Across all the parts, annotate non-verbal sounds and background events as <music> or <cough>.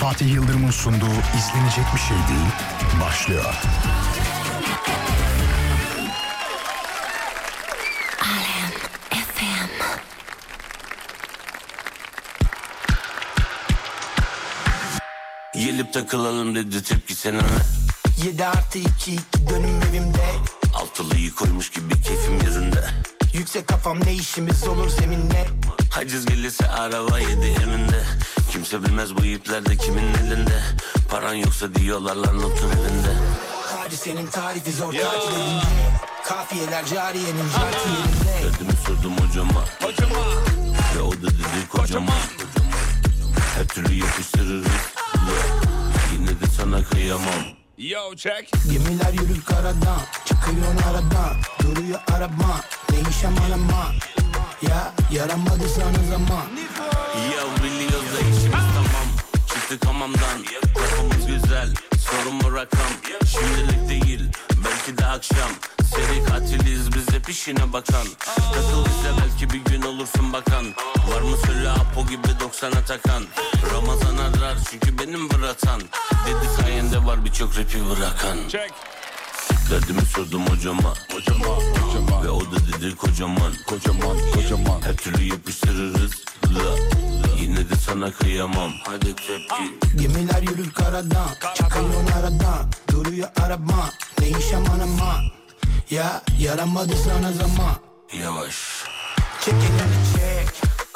Fatih Yıldırım'ın sunduğu izlenecek bir şey değil başlıyor. Gelip takılalım dedi tepki seninle 7 artı 2 2 dönüm evimde. Altılıyı koymuş gibi keyfim yerinde. Yüksek kafam ne işimiz olur zeminle? Haciz gelirse araba yedi eminde Kimse bilmez bu iplerde kimin elinde. Paran yoksa diyorlar lan notun evinde Hadi senin tarifi zor tatil edince. Kafiyeler cariyenin cartı yerinde. Derdimi sordum hocama. Hocama. Ve o da dedi kocaman Her türlü yapıştırırız. Yine de sana kıyamam. Yo check. Gemiler yürür karadan Çıkıyor aradan. Duruyor araba Neymiş aman aman Ya yaramadı sana zaman. Ya biliyoruz da işimiz tamam Çıktık hamamdan Kafamız güzel. Sorun mu rakam. Şimdilik değil Belki de akşam. Seri katiliyiz biz hep işine bakan. Takıl bize belki bir gün olursun bakan. Var mı söyle Apo gibi 90'a takan. Ramazan arar çünkü benim bıratan Dedi sayende var birçok rapi bırakan. Check. Derdimi sordum hocama. Hocama Hocama. Ve o da dedi kocaman. Kocaman Kocaman. Her türlü yapıştırırız. La Yine de sana kıyamam. Hadi tepki Gemiler yürür karadan Çıkıyor aradan Duruyor araba Neymiş aman aman Ya yaramadı sana zaman. Yavaş. Çek elini çek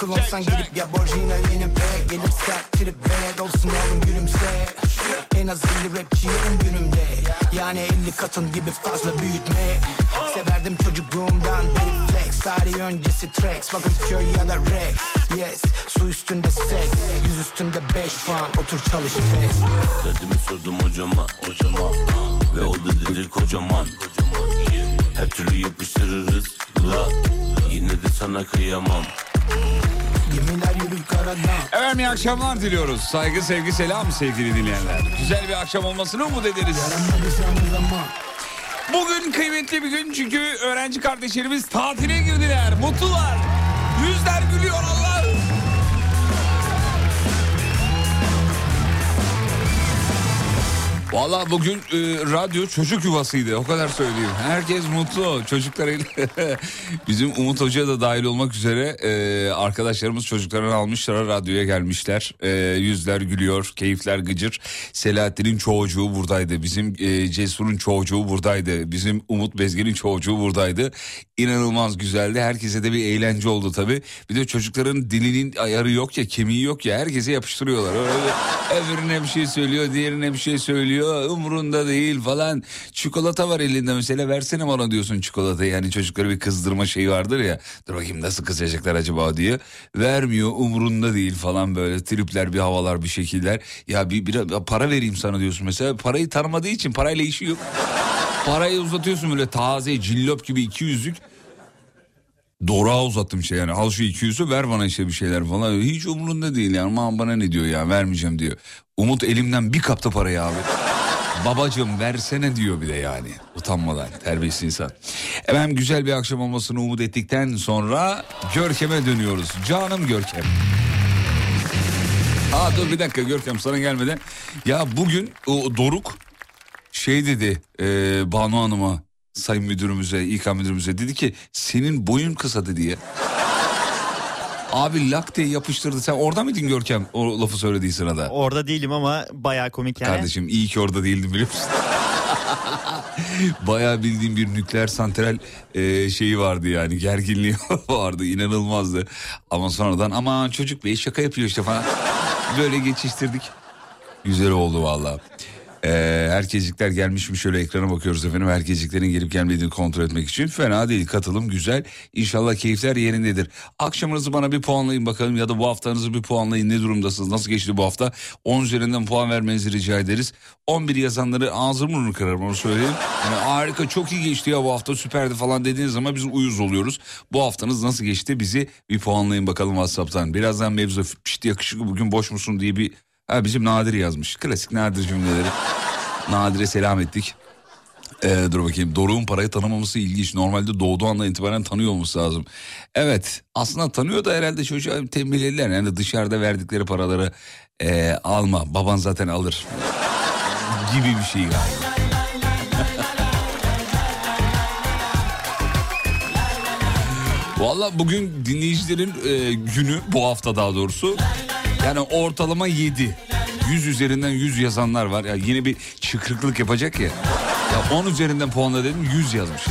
Klonsan gelip ya borcina yine be Gelip sert trip bad olsun oğlum gülümse. En az 50 rapçi yarım günümde. Yani 50 katın gibi fazla büyütme. Severdim çocukluğumdan beri flex Tarih öncesi tracks. Bakın köy ya da Rex Yes su üstünde seks Yüz üstünde 5 fan Otur çalış test. Derdimi sordum hocama Hocama. Ve o da dedi kocaman. Her türlü yapıştırırız La. Yine de sana kıyamam Efendim iyi akşamlar diliyoruz. Saygı, sevgi, selam sevgili dinleyenler. Güzel bir akşam olmasını umut ederiz. Bugün kıymetli bir gün çünkü öğrenci kardeşlerimiz tatile girdiler. Mutlular. Yüzler gülüyor Allah. Valla bugün e, radyo çocuk yuvasıydı o kadar söyleyeyim. Herkes mutlu çocuklarıyla. <laughs> Bizim Umut Hoca da dahil olmak üzere e, arkadaşlarımız çocuklarını almışlar radyoya gelmişler. E, yüzler gülüyor, keyifler gıcır. Selahattin'in çocuğu buradaydı. Bizim e, Cesur'un çocuğu buradaydı. Bizim Umut Bezgin'in çocuğu buradaydı. İnanılmaz güzeldi. Herkese de bir eğlence oldu tabii. Bir de çocukların dilinin ayarı yok ya, kemiği yok ya. Herkese yapıştırıyorlar. Öyle öbürüne bir şey söylüyor, diğerine bir şey söylüyor. Umurunda değil falan. Çikolata var elinde mesela versene bana diyorsun çikolatayı. Yani çocukları bir kızdırma şeyi vardır ya. Dur bakayım nasıl kızacaklar acaba diye. Vermiyor umurunda değil falan böyle. Tripler bir havalar bir şekiller. Ya bir, bir para vereyim sana diyorsun mesela. Parayı tanımadığı için parayla işi yok. Parayı uzatıyorsun böyle taze cillop gibi iki yüzlük. Doğruğa uzattım işte yani al şu 200'ü ver bana işte bir şeyler falan. Hiç umurunda değil yani aman bana ne diyor ya vermeyeceğim diyor. Umut elimden bir kapta parayı abi. Babacım versene diyor bir de yani utanmadan terbiyesiz insan. Efendim güzel bir akşam olmasını umut ettikten sonra Görkem'e dönüyoruz. Canım Görkem. Aa dur bir dakika Görkem sana gelmeden. Ya bugün o Doruk şey dedi e, Banu Hanım'a sayın müdürümüze İK müdürümüze dedi ki senin boyun kısa dedi ya. Abi lak diye yapıştırdı. Sen orada mıydın Görkem o lafı söylediği sırada? Orada değilim ama bayağı komik yani. Kardeşim iyi ki orada değildim biliyor musun? <laughs> Bayağı bildiğim bir nükleer santral e, şeyi vardı yani gerginliği <laughs> vardı inanılmazdı. Ama sonradan aman çocuk bey şaka yapıyor işte falan. Böyle geçiştirdik. Güzel oldu valla. Ee, herkeslikler gelmiş mi şöyle ekrana bakıyoruz efendim. Herkesliklerin gelip gelmediğini kontrol etmek için. Fena değil katılım güzel. İnşallah keyifler yerindedir. Akşamınızı bana bir puanlayın bakalım ya da bu haftanızı bir puanlayın. Ne durumdasınız? Nasıl geçti bu hafta? 10 üzerinden puan vermenizi rica ederiz. 11 yazanları ağzım burnunu kırarım onu söyleyeyim. Yani harika çok iyi geçti ya bu hafta süperdi falan dediğiniz zaman biz uyuz oluyoruz. Bu haftanız nasıl geçti bizi bir puanlayın bakalım WhatsApp'tan. Birazdan mevzu pişti yakışıklı bugün boş musun diye bir Ha, bizim Nadir yazmış. Klasik Nadir cümleleri. Nadir'e selam ettik. Ee, dur bakayım Doruk'un parayı tanımaması ilginç. Normalde doğduğu andan itibaren tanıyor olması lazım. Evet aslında tanıyor da herhalde çocuğa tembihlediler. Yani dışarıda verdikleri paraları e, alma baban zaten alır gibi bir şey galiba. Valla bugün dinleyicilerin e, günü bu hafta daha doğrusu. Yani ortalama 7. 100 üzerinden 100 yazanlar var. Ya yine bir çıkrıklık yapacak ya. Ya 10 üzerinden puanla dedim 100 yazmış.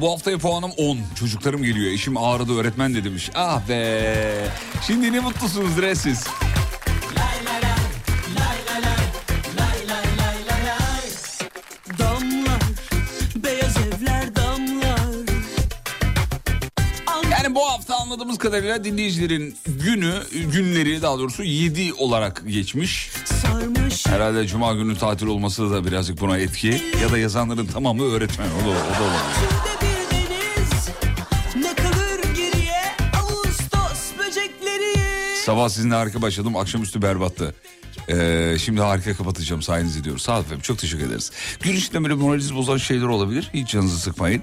Valla bu haftaya puanım 10. Çocuklarım geliyor. Eşim ağrıdı öğretmen de demiş. Ah be. Şimdi ne mutlusunuz re siz. Damlar beyaz evler damlar Yani bu hafta anladığımız kadarıyla dinleyicilerin günü, günleri daha doğrusu 7 olarak geçmiş. Herhalde cuma günü tatil olması da birazcık buna etki. Ya da yazanların tamamı öğretmen. O da, o da olabilir. Sabah sizinle harika başladım. Akşamüstü berbattı. Ee, şimdi harika kapatacağım sayenizde diyoruz. Sağ olun efendim çok teşekkür ederiz. Gün içinde böyle moralinizi bozan şeyler olabilir. Hiç canınızı sıkmayın.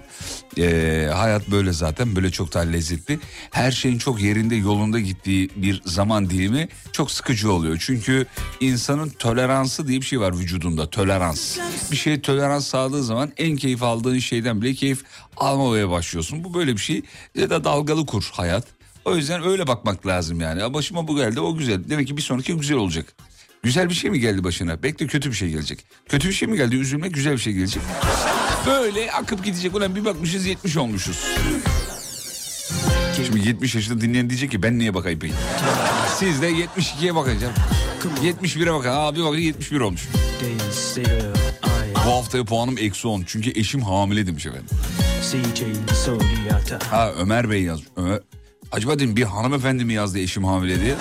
Ee, hayat böyle zaten böyle çok daha lezzetli. Her şeyin çok yerinde yolunda gittiği bir zaman dilimi çok sıkıcı oluyor. Çünkü insanın toleransı diye bir şey var vücudunda. Tolerans. Bir şeye tolerans sağladığı zaman en keyif aldığın şeyden bile keyif almamaya başlıyorsun. Bu böyle bir şey. Ya da dalgalı kur hayat. O yüzden öyle bakmak lazım yani. Ya Başıma bu geldi o güzel. Demek ki bir sonraki güzel olacak. Güzel bir şey mi geldi başına? Bekle kötü bir şey gelecek. Kötü bir şey mi geldi? Üzülme güzel bir şey gelecek. Böyle akıp gidecek. Ulan bir bakmışız 70 olmuşuz. Şimdi 70 yaşında dinleyen diyecek ki ben niye bakayım peki? Siz de 72'ye bakacağım. 71'e bakın. Aa bir bakın 71 olmuş. Bu haftaya puanım eksi 10. Çünkü eşim hamile demiş efendim. Ha Ömer Bey yazmış. Ömer... Acaba dedim bir hanımefendi mi yazdı eşim hamile diye.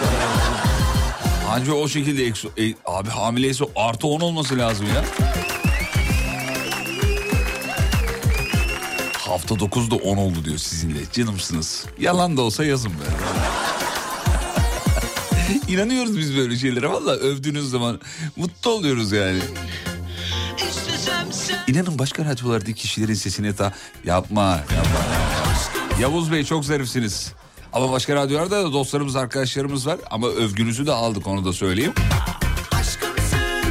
Anca o şekilde e, abi hamileyse artı 10 olması lazım ya. Hafta 9'da 10 oldu diyor sizinle. Canımsınız. Yalan da olsa yazın be. <laughs> İnanıyoruz biz böyle şeylere. Valla övdüğünüz zaman mutlu oluyoruz yani. İnanın başka radyolardaki kişilerin sesine ta yapma yapma. Yavuz Bey çok zarifsiniz. Ama başka radyolarda da dostlarımız arkadaşlarımız var ama övgünüzü de aldık onu da söyleyeyim.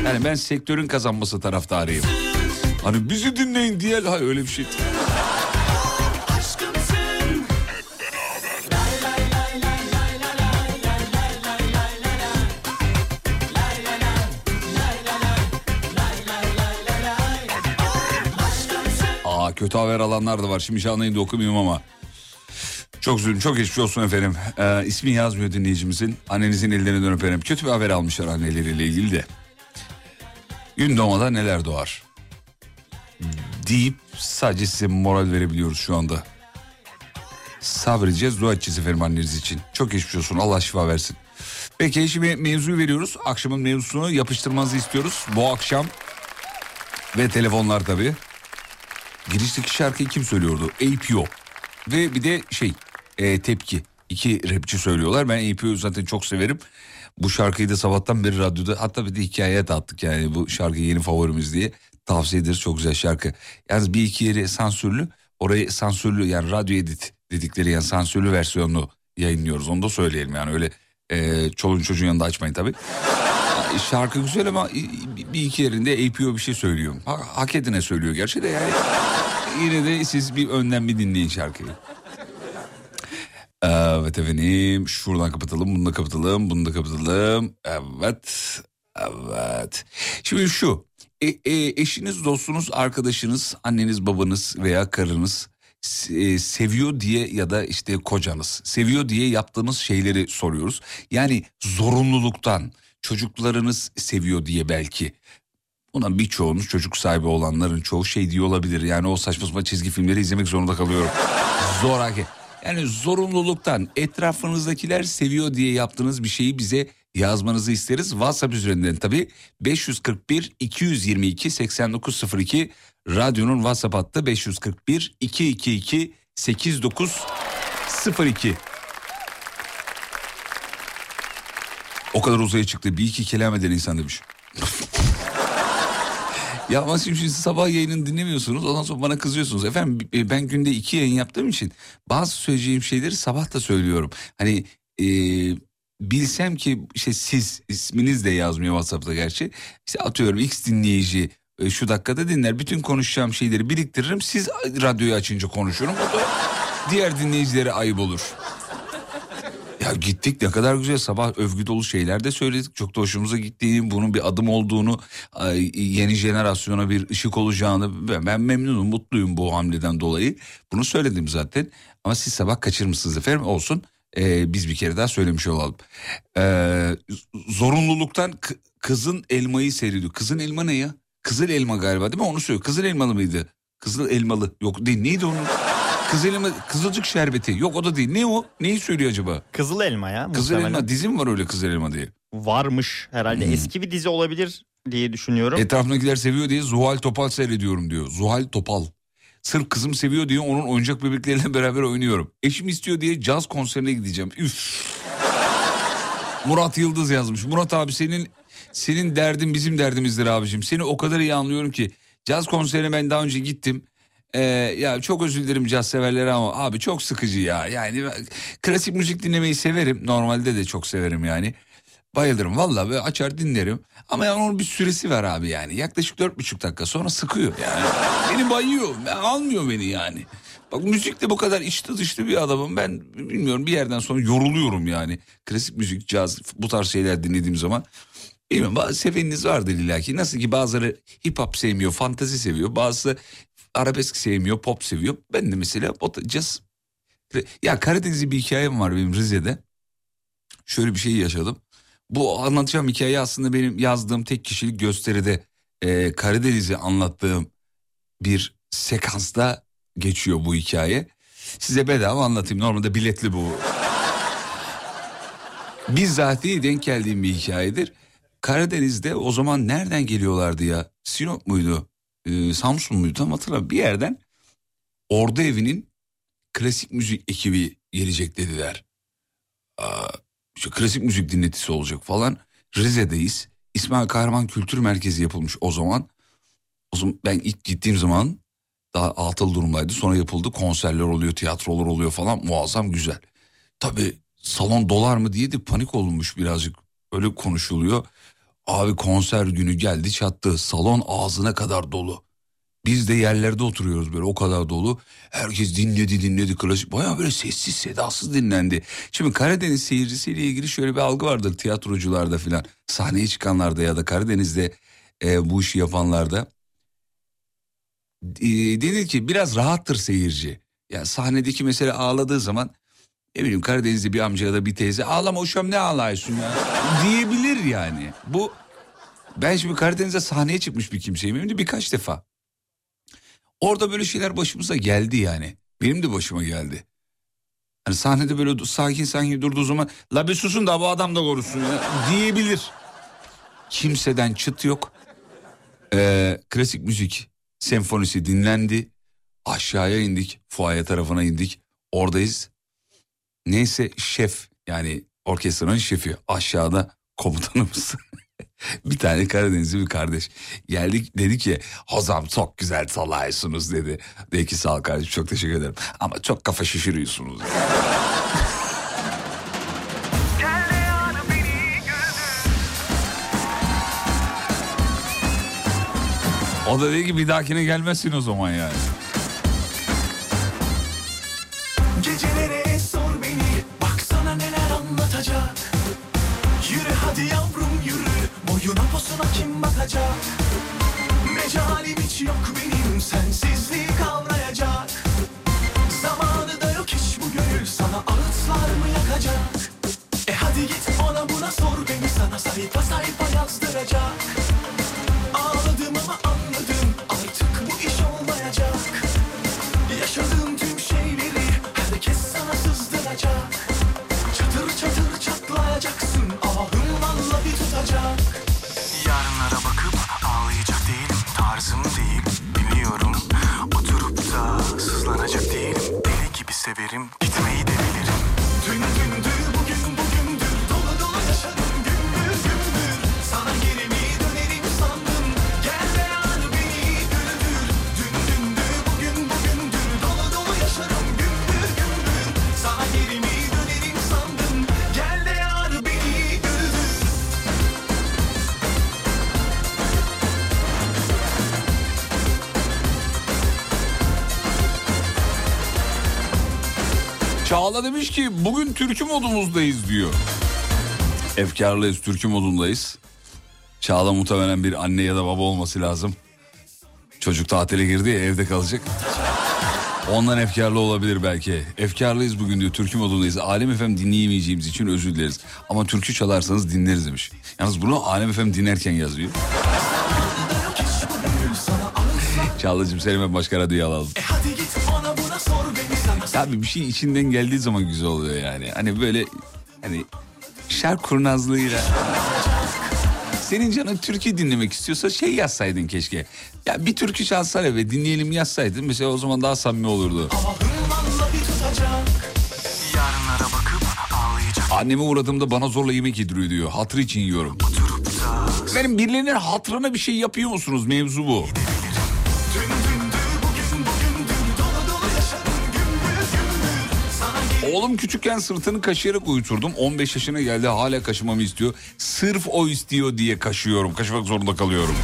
Yani ben sektörün kazanması taraftarıyım. Hani bizi dinleyin diye hayır öyle bir şey. Aa kötü haber alanlar da var. Şimdi şanlayın da okumayayım ama. Çok üzüldüm. Çok geçmiş olsun efendim. Ee, ismi yazmıyor dinleyicimizin. Annenizin ellerinden öperim. Kötü bir haber almışlar anneleriyle ilgili de. Gün doğmadan neler doğar? Deyip sadece size moral verebiliyoruz şu anda. Sabredeceğiz, dua edeceğiz efendim anneniz için. Çok geçmiş olsun. Allah şifa versin. Peki şimdi mevzuyu veriyoruz. Akşamın mevzusunu yapıştırmanızı istiyoruz. Bu akşam ve telefonlar tabii. Girişteki şarkıyı kim söylüyordu? APO. Ve bir de şey e, tepki. İki rapçi söylüyorlar. Ben APO'yu zaten çok severim. Bu şarkıyı da sabahtan beri radyoda hatta bir de hikayeye de attık yani bu şarkı yeni favorimiz diye. Tavsiye ederiz çok güzel şarkı. Yalnız bir iki yeri sansürlü. orayı sansürlü yani radyo edit dedikleri yani sansürlü versiyonunu yayınlıyoruz. Onu da söyleyelim yani öyle e, çoluğun çocuğun yanında açmayın tabii. Şarkı güzel ama bir iki yerinde APO bir şey söylüyor. Ha, hak edine söylüyor gerçi de yani. Yine de siz bir önden bir dinleyin şarkıyı. Evet efendim şuradan kapatalım bunu da kapatalım bunu da kapatalım. Evet evet. Şimdi şu e, e, eşiniz dostunuz arkadaşınız anneniz babanız veya karınız e, seviyor diye ya da işte kocanız seviyor diye yaptığınız şeyleri soruyoruz. Yani zorunluluktan çocuklarınız seviyor diye belki. Buna birçoğunuz çocuk sahibi olanların çoğu şey diyor olabilir. Yani o saçma sapan çizgi filmleri izlemek zorunda kalıyorum. Zoraki. Yani zorunluluktan etrafınızdakiler seviyor diye yaptığınız bir şeyi bize yazmanızı isteriz. WhatsApp üzerinden tabii 541 222 8902 radyonun WhatsApp hattı 541 222 8902. O kadar uzaya çıktı bir iki kelam eden insan demiş. Ya ama şimdi sabah yayını dinlemiyorsunuz ondan sonra bana kızıyorsunuz. Efendim e, ben günde iki yayın yaptığım için bazı söyleyeceğim şeyleri sabah da söylüyorum. Hani e, bilsem ki işte siz isminiz de yazmıyor WhatsApp'ta gerçi. İşte atıyorum X dinleyici e, şu dakikada dinler. Bütün konuşacağım şeyleri biriktiririm. Siz radyoyu açınca konuşurum. O da diğer dinleyicilere ayıp olur. Ya gittik ne kadar güzel sabah övgü dolu şeyler de söyledik. Çok da hoşumuza gittiğini, bunun bir adım olduğunu, yeni jenerasyona bir ışık olacağını ben, memnunum, mutluyum bu hamleden dolayı. Bunu söyledim zaten ama siz sabah kaçırmışsınız efendim olsun. Ee, biz bir kere daha söylemiş olalım. Ee, zorunluluktan kızın elmayı seyrediyor. Kızın elma ne ya? Kızıl elma galiba değil mi? Onu söylüyor. Kızıl elmalı mıydı? Kızıl elmalı. Yok değil. Neydi onun? Kızıl elma, kızılcık şerbeti. Yok o da değil. Ne o? Neyi söylüyor acaba? Kızıl Elma ya. Kızıl muhtemelen. elma dizi mi var öyle kızıl elma diye? Varmış herhalde. Hmm. Eski bir dizi olabilir diye düşünüyorum. Etrafındakiler seviyor diye Zuhal Topal seyrediyorum diyor. Zuhal Topal. Sırf kızım seviyor diye onun oyuncak bebekleriyle <laughs> beraber oynuyorum. Eşim istiyor diye caz konserine gideceğim. Üf. Murat Yıldız yazmış. Murat abi senin senin derdin bizim derdimizdir abicim. Seni o kadar iyi anlıyorum ki. Caz konserine ben daha önce gittim. Ee, ya çok özür dilerim caz severlere ama abi çok sıkıcı ya. Yani klasik müzik dinlemeyi severim. Normalde de çok severim yani. Bayılırım valla ve açar dinlerim. Ama yani onun bir süresi var abi yani. Yaklaşık dört buçuk dakika sonra sıkıyor yani. beni bayıyor. Almıyor beni yani. Bak müzikte bu kadar içli dışlı bir adamım. Ben bilmiyorum bir yerden sonra yoruluyorum yani. Klasik müzik, caz bu tarz şeyler dinlediğim zaman. Bilmiyorum bazı seveniniz vardır illa ki. Nasıl ki bazıları hip hop sevmiyor, fantazi seviyor. Bazısı arabesk sevmiyor, pop seviyor. Ben de mesela caz... Ya Karadeniz'de bir hikayem var benim Rize'de. Şöyle bir şey yaşadım. Bu anlatacağım hikaye aslında benim yazdığım tek kişilik gösteride e, Karadeniz'i anlattığım bir sekansta geçiyor bu hikaye. Size bedava anlatayım. Normalde biletli bu. Bizzati denk geldiğim bir hikayedir. Karadeniz'de o zaman nereden geliyorlardı ya? Sinop muydu? Ee, Samsun muydu? Tam hatırlamıyorum. Bir yerden Ordu Evi'nin klasik müzik ekibi gelecek dediler. Aa, işte klasik müzik dinletisi olacak falan. Rize'deyiz. İsmail Kahraman Kültür Merkezi yapılmış o zaman. O zaman ben ilk gittiğim zaman daha atıl durumdaydı. Sonra yapıldı konserler oluyor, tiyatrolar oluyor falan muazzam güzel. Tabii salon dolar mı diye de panik olunmuş birazcık. Öyle konuşuluyor. Abi konser günü geldi çattı. Salon ağzına kadar dolu. Biz de yerlerde oturuyoruz böyle o kadar dolu. Herkes dinledi dinledi klasik. Baya böyle sessiz sedasız dinlendi. Şimdi Karadeniz seyircisiyle ilgili şöyle bir algı vardır tiyatrocularda filan. Sahneye çıkanlarda ya da Karadeniz'de e, bu işi yapanlarda. E, denir ki biraz rahattır seyirci. Yani sahnedeki mesela ağladığı zaman ne bileyim Karadeniz'de bir amca ya da bir teyze ağlama uşam ne ağlıyorsun ya diyebilir yani. Bu ben şimdi Karadeniz'de sahneye çıkmış bir kimseyim hem de birkaç defa. Orada böyle şeyler başımıza geldi yani. Benim de başıma geldi. Hani sahnede böyle sakin sakin durduğu zaman la bir susun da bu adam da korusun ya diyebilir. Kimseden çıt yok. Ee, klasik müzik senfonisi dinlendi. Aşağıya indik. Fuaye tarafına indik. Oradayız. Neyse şef yani orkestranın şefi aşağıda komutanımız. <laughs> bir tane Karadenizli bir kardeş geldik dedi ki hocam çok güzel salaysınız dedi. Dedi ki sağ ol kardeşim çok teşekkür ederim ama çok kafa şişiriyorsunuz. <laughs> o da dedi ki bir dahakine gelmezsin o zaman yani. Gecelere Posuna kim bakacak? Mecalim hiç yok benim Sensizliği kavrayacak. Zamanı da yok hiç bu gönül Sana ağıtlar mı yakacak? E hadi git ona buna sor beni Sana sayfa sayfa yazdıracak Tarzım değil biliyorum. Oturup da sızlanacak değilim. Deli gibi severim gitmeyi de Çağla demiş ki bugün türkü modumuzdayız diyor. Efkarlıyız, türkü modundayız. Çağla muhtemelen bir anne ya da baba olması lazım. Çocuk tatile girdi ya evde kalacak. Ondan efkarlı olabilir belki. Efkarlıyız bugün diyor türkü modundayız. Alem efem dinleyemeyeceğimiz için özür dileriz. Ama türkü çalarsanız dinleriz demiş. Yalnız bunu Alem efem dinlerken yazıyor. <laughs> Çağla'cığım seni ben başka radyoya alalım. E hadi Abi bir şey içinden geldiği zaman güzel oluyor yani. Hani böyle hani şark kurnazlığıyla. Senin canın türkü dinlemek istiyorsa şey yazsaydın keşke. Ya bir türkü çalsana ve dinleyelim yazsaydın. Mesela o zaman daha samimi olurdu. Anneme uğradığımda bana zorla yemek yediriyor diyor. Hatır için yiyorum. Benim birilerinin hatırına bir şey yapıyor musunuz? Mevzu bu. Oğlum küçükken sırtını kaşıyarak uyuturdum. 15 yaşına geldi hala kaşımamı istiyor. Sırf o istiyor diye kaşıyorum. Kaşımak zorunda kalıyorum.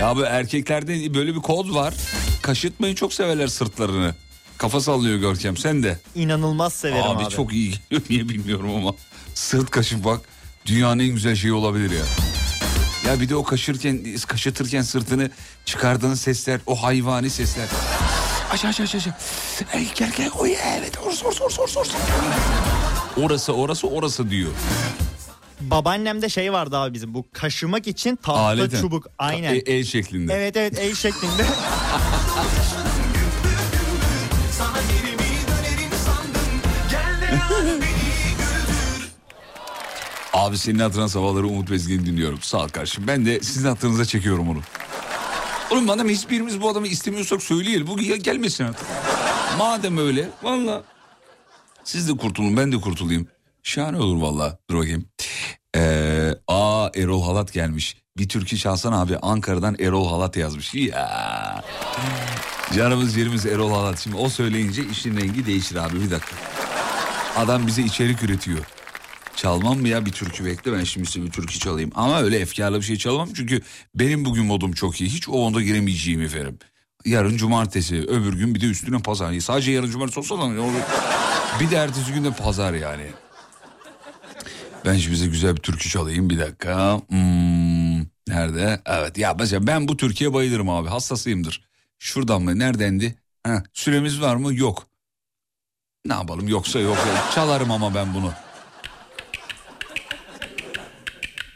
Ya bu erkeklerde böyle bir kod var. Kaşıtmayı çok severler sırtlarını. Kafa sallıyor Görkem sen de. İnanılmaz severim abi, abi. çok iyi geliyor niye bilmiyorum ama. Sırt kaşımak dünyanın en güzel şeyi olabilir ya. Ya bir de o kaşırken, kaşıtırken sırtını çıkardığın sesler, o hayvani sesler. Aç aç aç aç. Ey gel gel oy evet orası orası orası orası. orası. Orası orası orası diyor. Babaannemde şey vardı abi bizim bu kaşımak için tahta Aleten. çubuk. Aynen. E, el şeklinde. Evet evet el şeklinde. <laughs> Abi senin hatırına sabahları Umut Bezgin'i dinliyorum. Sağ ol kardeşim. Ben de sizin hatırınıza çekiyorum onu. Oğlum madem hiçbirimiz bu adamı istemiyorsak söyleyelim. Bu gelmesin artık. Madem öyle valla. Siz de kurtulun ben de kurtulayım. Şahane olur valla. Dur bakayım. Ee, aa Erol Halat gelmiş. Bir türkü çalsan abi Ankara'dan Erol Halat yazmış. Ya. Canımız yerimiz Erol Halat. Şimdi o söyleyince işin rengi değişir abi bir dakika. Adam bize içerik üretiyor. Çalmam mı ya bir türkü bekle ben şimdi size bir türkü çalayım. Ama öyle efkarlı bir şey çalamam çünkü benim bugün modum çok iyi. Hiç o onda giremeyeceğim efendim. Yarın cumartesi öbür gün bir de üstüne pazar. Sadece yarın cumartesi olsa da. Bir de ertesi gün de pazar yani. Ben şimdi bize güzel bir türkü çalayım bir dakika. Hmm, nerede? Evet ya mesela ben bu türküye bayılırım abi hassasıyımdır. Şuradan mı neredendi? Ha, süremiz var mı? Yok. Ne yapalım yoksa yok. Çalarım ama ben bunu.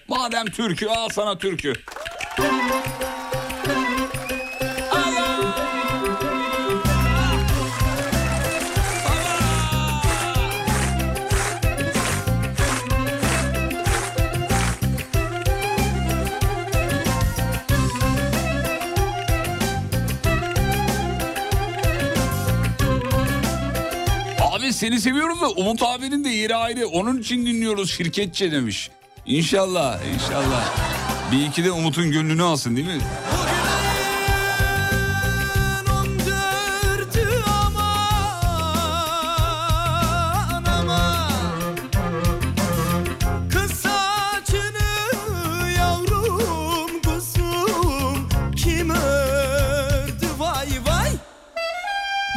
Madem türkü al sana türkü. Seni seviyoruz da Umut abinin de yeri ayrı. Onun için dinliyoruz şirketçe demiş. İnşallah inşallah. Bir iki de Umut'un gönlünü alsın değil mi?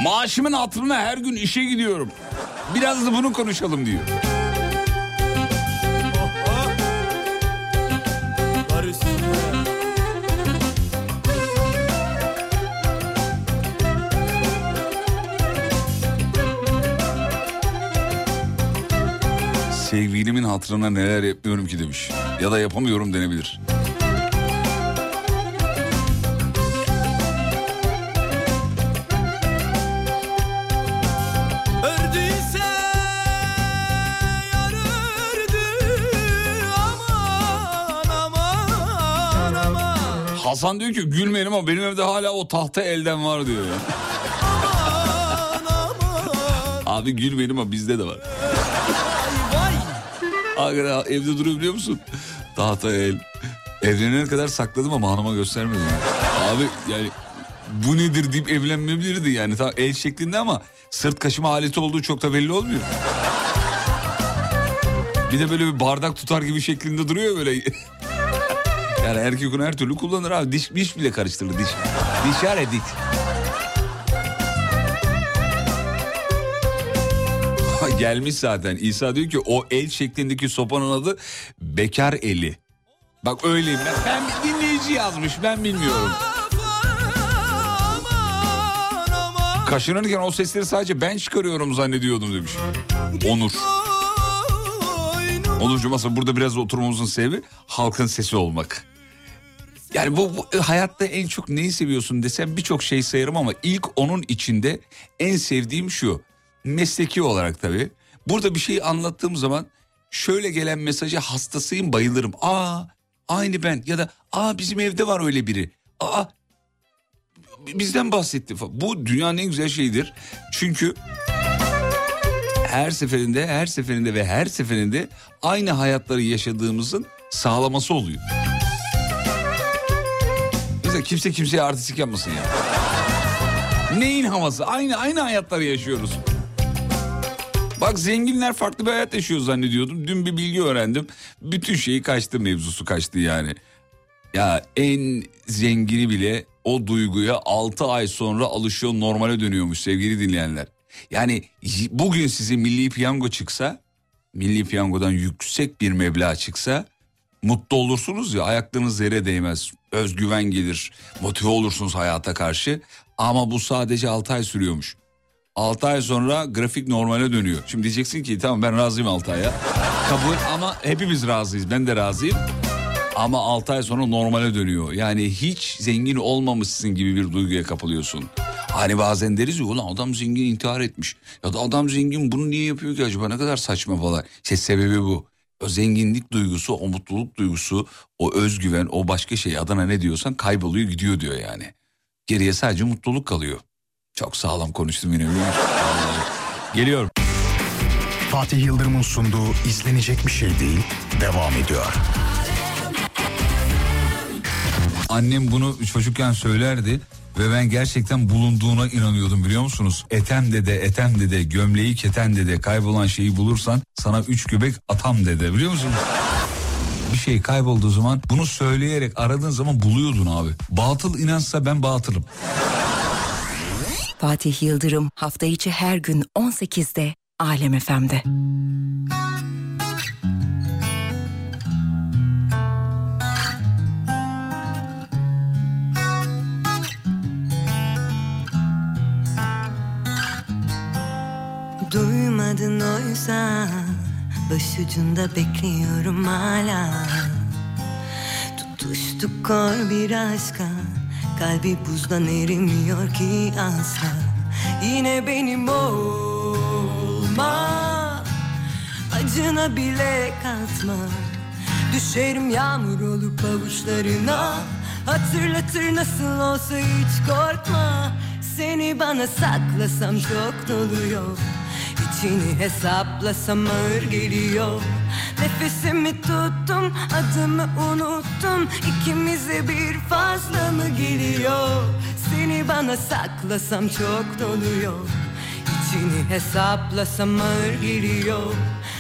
Maaşımın hatırına her gün işe gidiyorum. Biraz da bunu konuşalım diyor. Sevgilimin hatırına neler yapmıyorum ki demiş. Ya da yapamıyorum denebilir. Hasan diyor ki gülmeyelim ama benim evde hala o tahta elden var diyor Abi gülmeyelim ama bizde de var. Hakikaten evde duruyor biliyor musun? Tahta el. Evlenene kadar sakladım ama hanıma göstermedim. Abi yani bu nedir deyip evlenmeyebilirdi yani. Tamam el şeklinde ama sırt kaşıma aleti olduğu çok da belli olmuyor. Bir de böyle bir bardak tutar gibi şeklinde duruyor böyle. yani erkek onu her türlü kullanır abi. Diş, diş bile karıştırır diş. Diş var ya diş. Gelmiş zaten. İsa diyor ki o el şeklindeki sopanın adı bekar eli. Bak öyleyim ben. Ben dinleyici yazmış ben bilmiyorum. Kaşınırken o sesleri sadece ben çıkarıyorum zannediyordum demiş. Onur. Onurcuğum aslında burada biraz oturmamızın sebebi halkın sesi olmak. Yani bu, bu hayatta en çok neyi seviyorsun desem birçok şey sayarım ama ilk onun içinde en sevdiğim şu. Mesleki olarak tabii. Burada bir şey anlattığım zaman şöyle gelen mesajı hastasıyım bayılırım. Aa aynı ben ya da aa bizim evde var öyle biri. Aa bizden bahsetti. Bu dünyanın en güzel şeyidir. Çünkü her seferinde her seferinde ve her seferinde aynı hayatları yaşadığımızın sağlaması oluyor. Mesela kimse kimseye artistik yapmasın ya. Neyin havası? Aynı aynı hayatları yaşıyoruz. Bak zenginler farklı bir hayat yaşıyor zannediyordum. Dün bir bilgi öğrendim. Bütün şeyi kaçtı mevzusu kaçtı yani. Ya en zengini bile o duyguya 6 ay sonra alışıyor normale dönüyormuş sevgili dinleyenler. Yani bugün size milli piyango çıksa, milli piyangodan yüksek bir meblağ çıksa mutlu olursunuz ya ayaklarınız yere değmez. Özgüven gelir, motive olursunuz hayata karşı. Ama bu sadece 6 ay sürüyormuş. 6 ay sonra grafik normale dönüyor. Şimdi diyeceksin ki tamam ben razıyım 6 aya. Kabul ama hepimiz razıyız ben de razıyım. Ama 6 ay sonra normale dönüyor. Yani hiç zengin olmamışsın gibi bir duyguya kapılıyorsun. Hani bazen deriz ya ulan adam zengin intihar etmiş. Ya da adam zengin bunu niye yapıyor ki acaba ne kadar saçma falan. İşte sebebi bu. O zenginlik duygusu, o mutluluk duygusu, o özgüven, o başka şey adına ne diyorsan kayboluyor gidiyor diyor yani. Geriye sadece mutluluk kalıyor. Çok sağlam konuştum yine. Geliyorum. Fatih Yıldırım'ın sunduğu izlenecek bir şey değil devam ediyor. Annem bunu çocukken söylerdi ve ben gerçekten bulunduğuna inanıyordum biliyor musunuz? Etem dede, etem dede, gömleği keten dede, kaybolan şeyi bulursan sana üç göbek atam dede biliyor musunuz? Bir şey kaybolduğu zaman bunu söyleyerek aradığın zaman buluyordun abi. Batıl inançsa ben batılım. Fatih Yıldırım hafta içi her gün 18'de Alem FM'de. Duymadın oysa Başucunda bekliyorum hala Tutuştuk kor bir aşka Kalbi buzdan erimiyor ki asla Yine benim olma. Acına bile katma. Düşerim yağmur olup avuçlarına. Hatırlatır nasıl olsa hiç korkma. Seni bana saklasam çok doluyor. İçini hesaplasam ağır geliyor Nefesimi tuttum adımı unuttum. İkimize bir fazla mı geliyor? Seni bana saklasam çok doluyor. İçini hesaplasam ağır geliyor.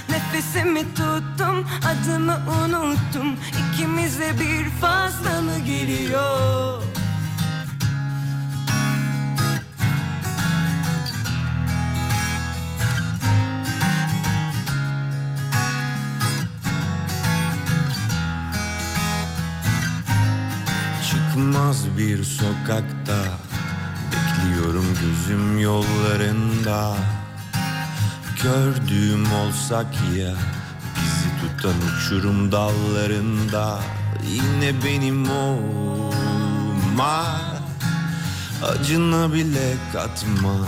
Nefesimi tuttum adımı unuttum. İkimize bir fazla mı geliyor Çıkmaz bir sokakta. Bekliyorum gözüm yollarında. Gördüğüm olsak ya Bizi tutan uçurum dallarında. Yine benim olma Acına bile katma.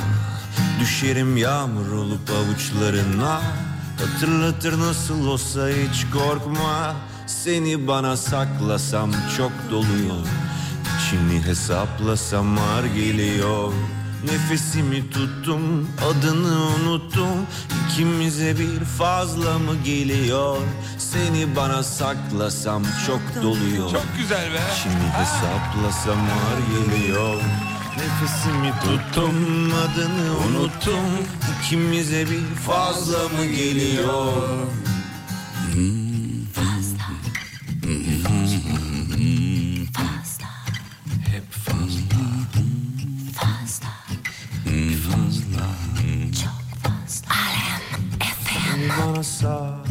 Düşerim yağmur olup avuçlarına. Hatırlatır nasıl olsa hiç korkma. Seni bana saklasam çok doluyor İçini hesaplasam ağır geliyor. Nefesimi tuttum adını unuttum. İkimize bir fazla mı geliyor? Seni bana saklasam çok doluyor. Çok güzel be. İçini hesaplasam ağır geliyor. Nefesimi tuttum adını unuttum. İkimize bir fazla mı geliyor? Hep bana hesap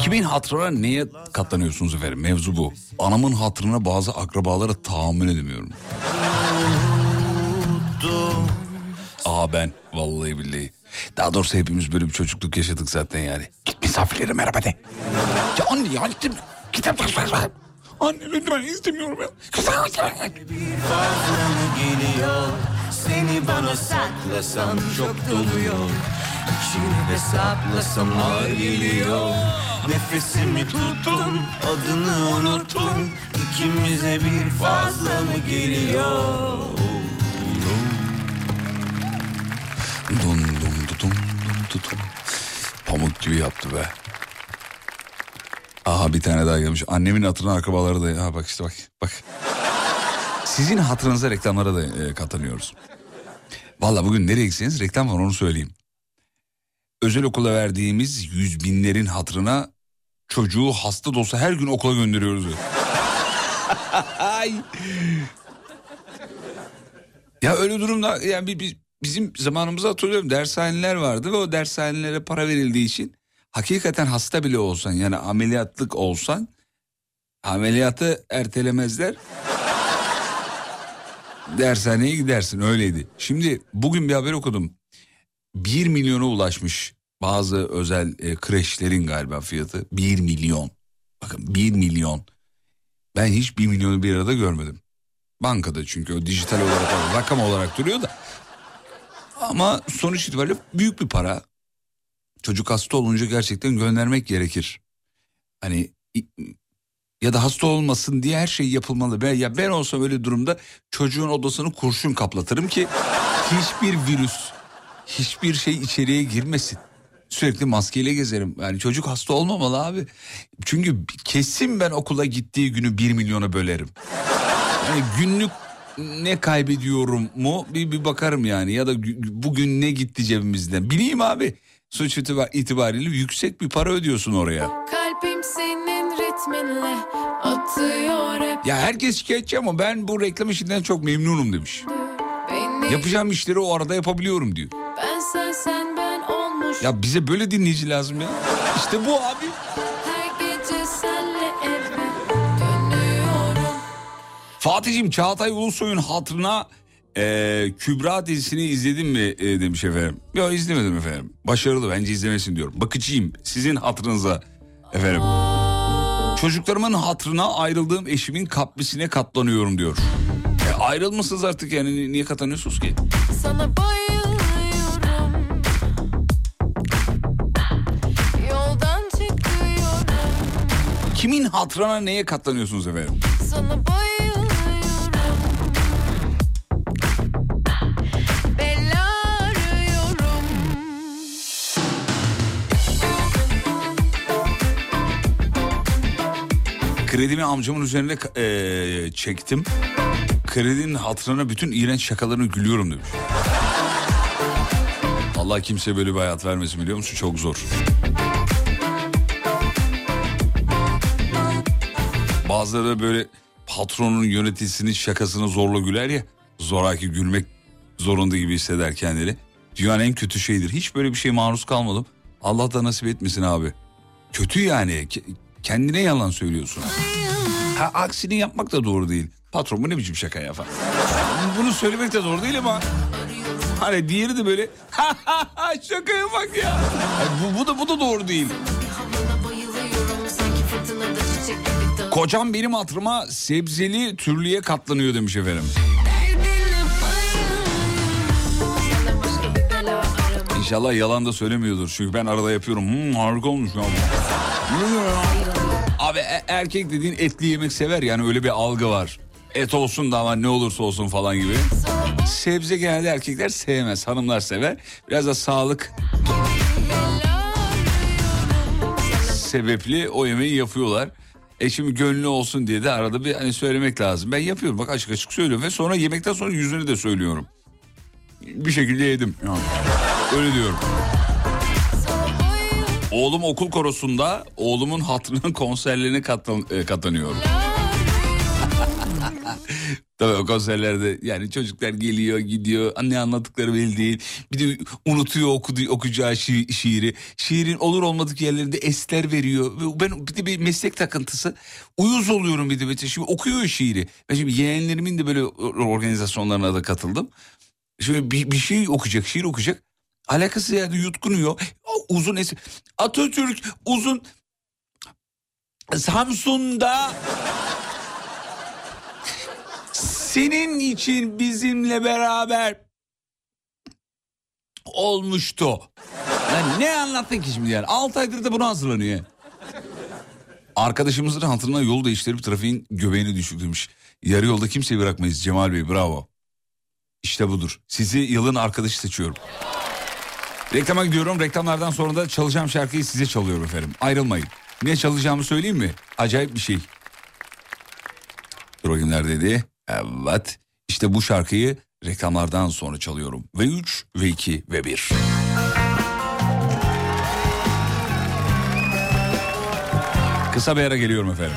Kimin hatırına neye katlanıyorsunuz efendim? Mevzu bu. Anamın hatırına bazı akrabalara tahammül edemiyorum. Aa ben vallahi billahi. Daha doğrusu hepimiz böyle bir çocukluk yaşadık zaten yani. Git misafirlere merhaba de. Ya anne ya gittim. Kitap Anne lütfen istemiyorum ya. Seni bana saklasam çok doluyor İçini hesaplasam ağır geliyor Nefesimi tuttum adını unuttum İkimize bir fazla mı geliyor Dum dum dum dum dum. Pamuk gibi yaptı be. Aha bir tane daha gelmiş. Annemin hatırına akrabaları da. Ha bak işte bak. Bak. Sizin hatırınıza reklamlara da e, katlanıyoruz. Valla bugün nereye gitseniz reklam var onu söyleyeyim. Özel okula verdiğimiz yüz binlerin hatırına çocuğu hasta da olsa her gün okula gönderiyoruz. Ya öyle durumda yani bir- bizim zamanımızda hatırlıyorum dershaneler vardı ve o dershanelere para verildiği için hakikaten hasta bile olsan yani ameliyatlık olsan ameliyatı ertelemezler. Dershaneye gidersin öyleydi. Şimdi bugün bir haber okudum. 1 milyona ulaşmış bazı özel e, kreşlerin galiba fiyatı. 1 milyon. Bakın 1 milyon. Ben hiç 1 milyonu bir arada görmedim. Bankada çünkü o dijital olarak rakam olarak duruyor da. Ama sonuç itibariyle büyük bir para. Çocuk hasta olunca gerçekten göndermek gerekir. Hani ya da hasta olmasın diye her şey yapılmalı. Ben, ya ben olsam öyle durumda çocuğun odasını kurşun kaplatırım ki hiçbir virüs, hiçbir şey içeriye girmesin. Sürekli maskeyle gezerim. Yani çocuk hasta olmamalı abi. Çünkü kesin ben okula gittiği günü bir milyona bölerim. Yani günlük ne kaybediyorum mu bir, bir bakarım yani ya da gü- bugün ne gitti cebimizden bileyim abi suç itibar- itibariyle yüksek bir para ödüyorsun oraya. Kalbim senin ritminle atıyor hep Ya herkes şikayetçi ama ben bu reklam işinden çok memnunum demiş. beni. Yapacağım işleri o arada yapabiliyorum diyor. Ben sen sen ben olmuş. Ya bize böyle dinleyici lazım ya. İşte bu abi. Fatih'im Çağatay Ulusoy'un hatırına e, Kübra dizisini izledin mi e, demiş efendim. Yok izlemedim efendim. Başarılı bence izlemesin diyorum. Bakıcıyım sizin hatırınıza efendim. Çocuklarımın hatırına ayrıldığım eşimin kaprisine katlanıyorum diyor. E, ayrılmışsınız artık yani niye katlanıyorsunuz ki? Sana. Kimin hatırına neye katlanıyorsunuz efendim? Sana bayılıyorum. Kredimi amcamın üzerine eee, çektim. Kredinin hatırına bütün iğrenç şakalarını gülüyorum demiş. Allah kimseye böyle bir hayat vermesin biliyor musun? Çok zor. Bazıları da böyle patronun yöneticisinin şakasına zorla güler ya. Zoraki gülmek zorunda gibi hisseder kendini. Dünyanın en kötü şeyidir. Hiç böyle bir şey maruz kalmadım. Allah da nasip etmesin abi. Kötü yani. Ke- Kendine yalan söylüyorsun. Ha, aksini yapmak da doğru değil. Patron bu ne biçim şaka ya falan. Bunu söylemek de doğru değil ama... Hani diğeri de böyle şakaya bak ya. Yani bu, bu da bu da doğru değil. Kocam benim hatırıma sebzeli türlüye katlanıyor demiş efendim. İnşallah yalan da söylemiyordur. Çünkü ben arada yapıyorum. Hmm, harika olmuş ya. Bu." Abi e- erkek dediğin etli yemek sever yani öyle bir algı var. Et olsun da ama ne olursa olsun falan gibi. Sebze genelde erkekler sevmez. Hanımlar sever. Biraz da sağlık sebepli o yemeği yapıyorlar. E şimdi gönlü olsun diye de arada bir hani söylemek lazım. Ben yapıyorum bak açık açık söylüyorum ve sonra yemekten sonra yüzünü de söylüyorum. Bir şekilde yedim. Yani Öyle diyorum. Oğlum okul korosunda oğlumun hatırının <laughs> konserlerine katlan, e. <laughs> Tabii o konserlerde yani çocuklar geliyor gidiyor ne anlattıkları belli değil. Bir de unutuyor okuduğu, okuyacağı şi- şiiri. Şiirin olur olmadık yerlerinde esler veriyor. Ve Ben bir de bir meslek takıntısı uyuz oluyorum bir de. Mesela Şimdi okuyor şiiri. Ben şimdi yeğenlerimin de böyle organizasyonlarına da katıldım. Şimdi bir, bir şey okuyacak şiir okuyacak. Alakası yerde yutkunuyor. Uzun es Atatürk uzun Samsun'da senin için bizimle beraber olmuştu. Yani ne anlattın ki şimdi yani? 6 aydır da bunu hazırlanıyor. yani. Arkadaşımızın hatırına yol değiştirip trafiğin göbeğini düşürmüş. Yarı yolda kimseyi bırakmayız Cemal Bey bravo. İşte budur. Sizi yılın arkadaşı seçiyorum. Reklama gidiyorum. Reklamlardan sonra da çalacağım şarkıyı size çalıyorum efendim. Ayrılmayın. Ne çalacağımı söyleyeyim mi? Acayip bir şey. Dur neredeydi? Evet. İşte bu şarkıyı reklamlardan sonra çalıyorum. Ve 3 ve 2 ve 1. Kısa bir ara geliyorum efendim.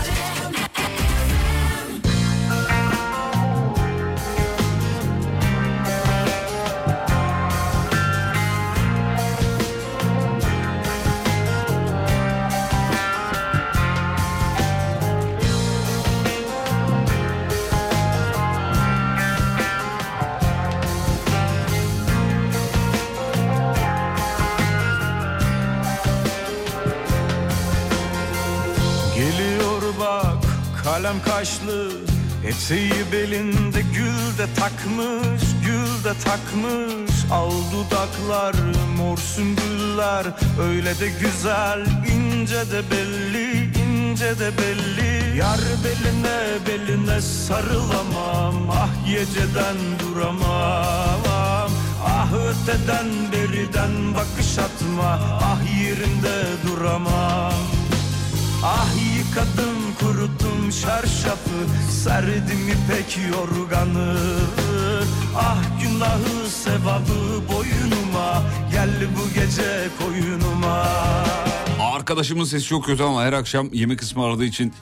De takmış Gül de takmış. Al dudaklar mor sümbüller. Öyle de güzel ince de belli ince de belli. Yar beline beline sarılamam. Ah geceden duramam. Ah öteden beriden bakış atma. Ah yerinde duramam. Ah yıkadım kuruttum şarşafı Serdim ipek yorganı Ah günahı sevabı boynuma Gel bu gece koyunuma Arkadaşımın sesi çok kötü ama her akşam yemek kısmı aradığı için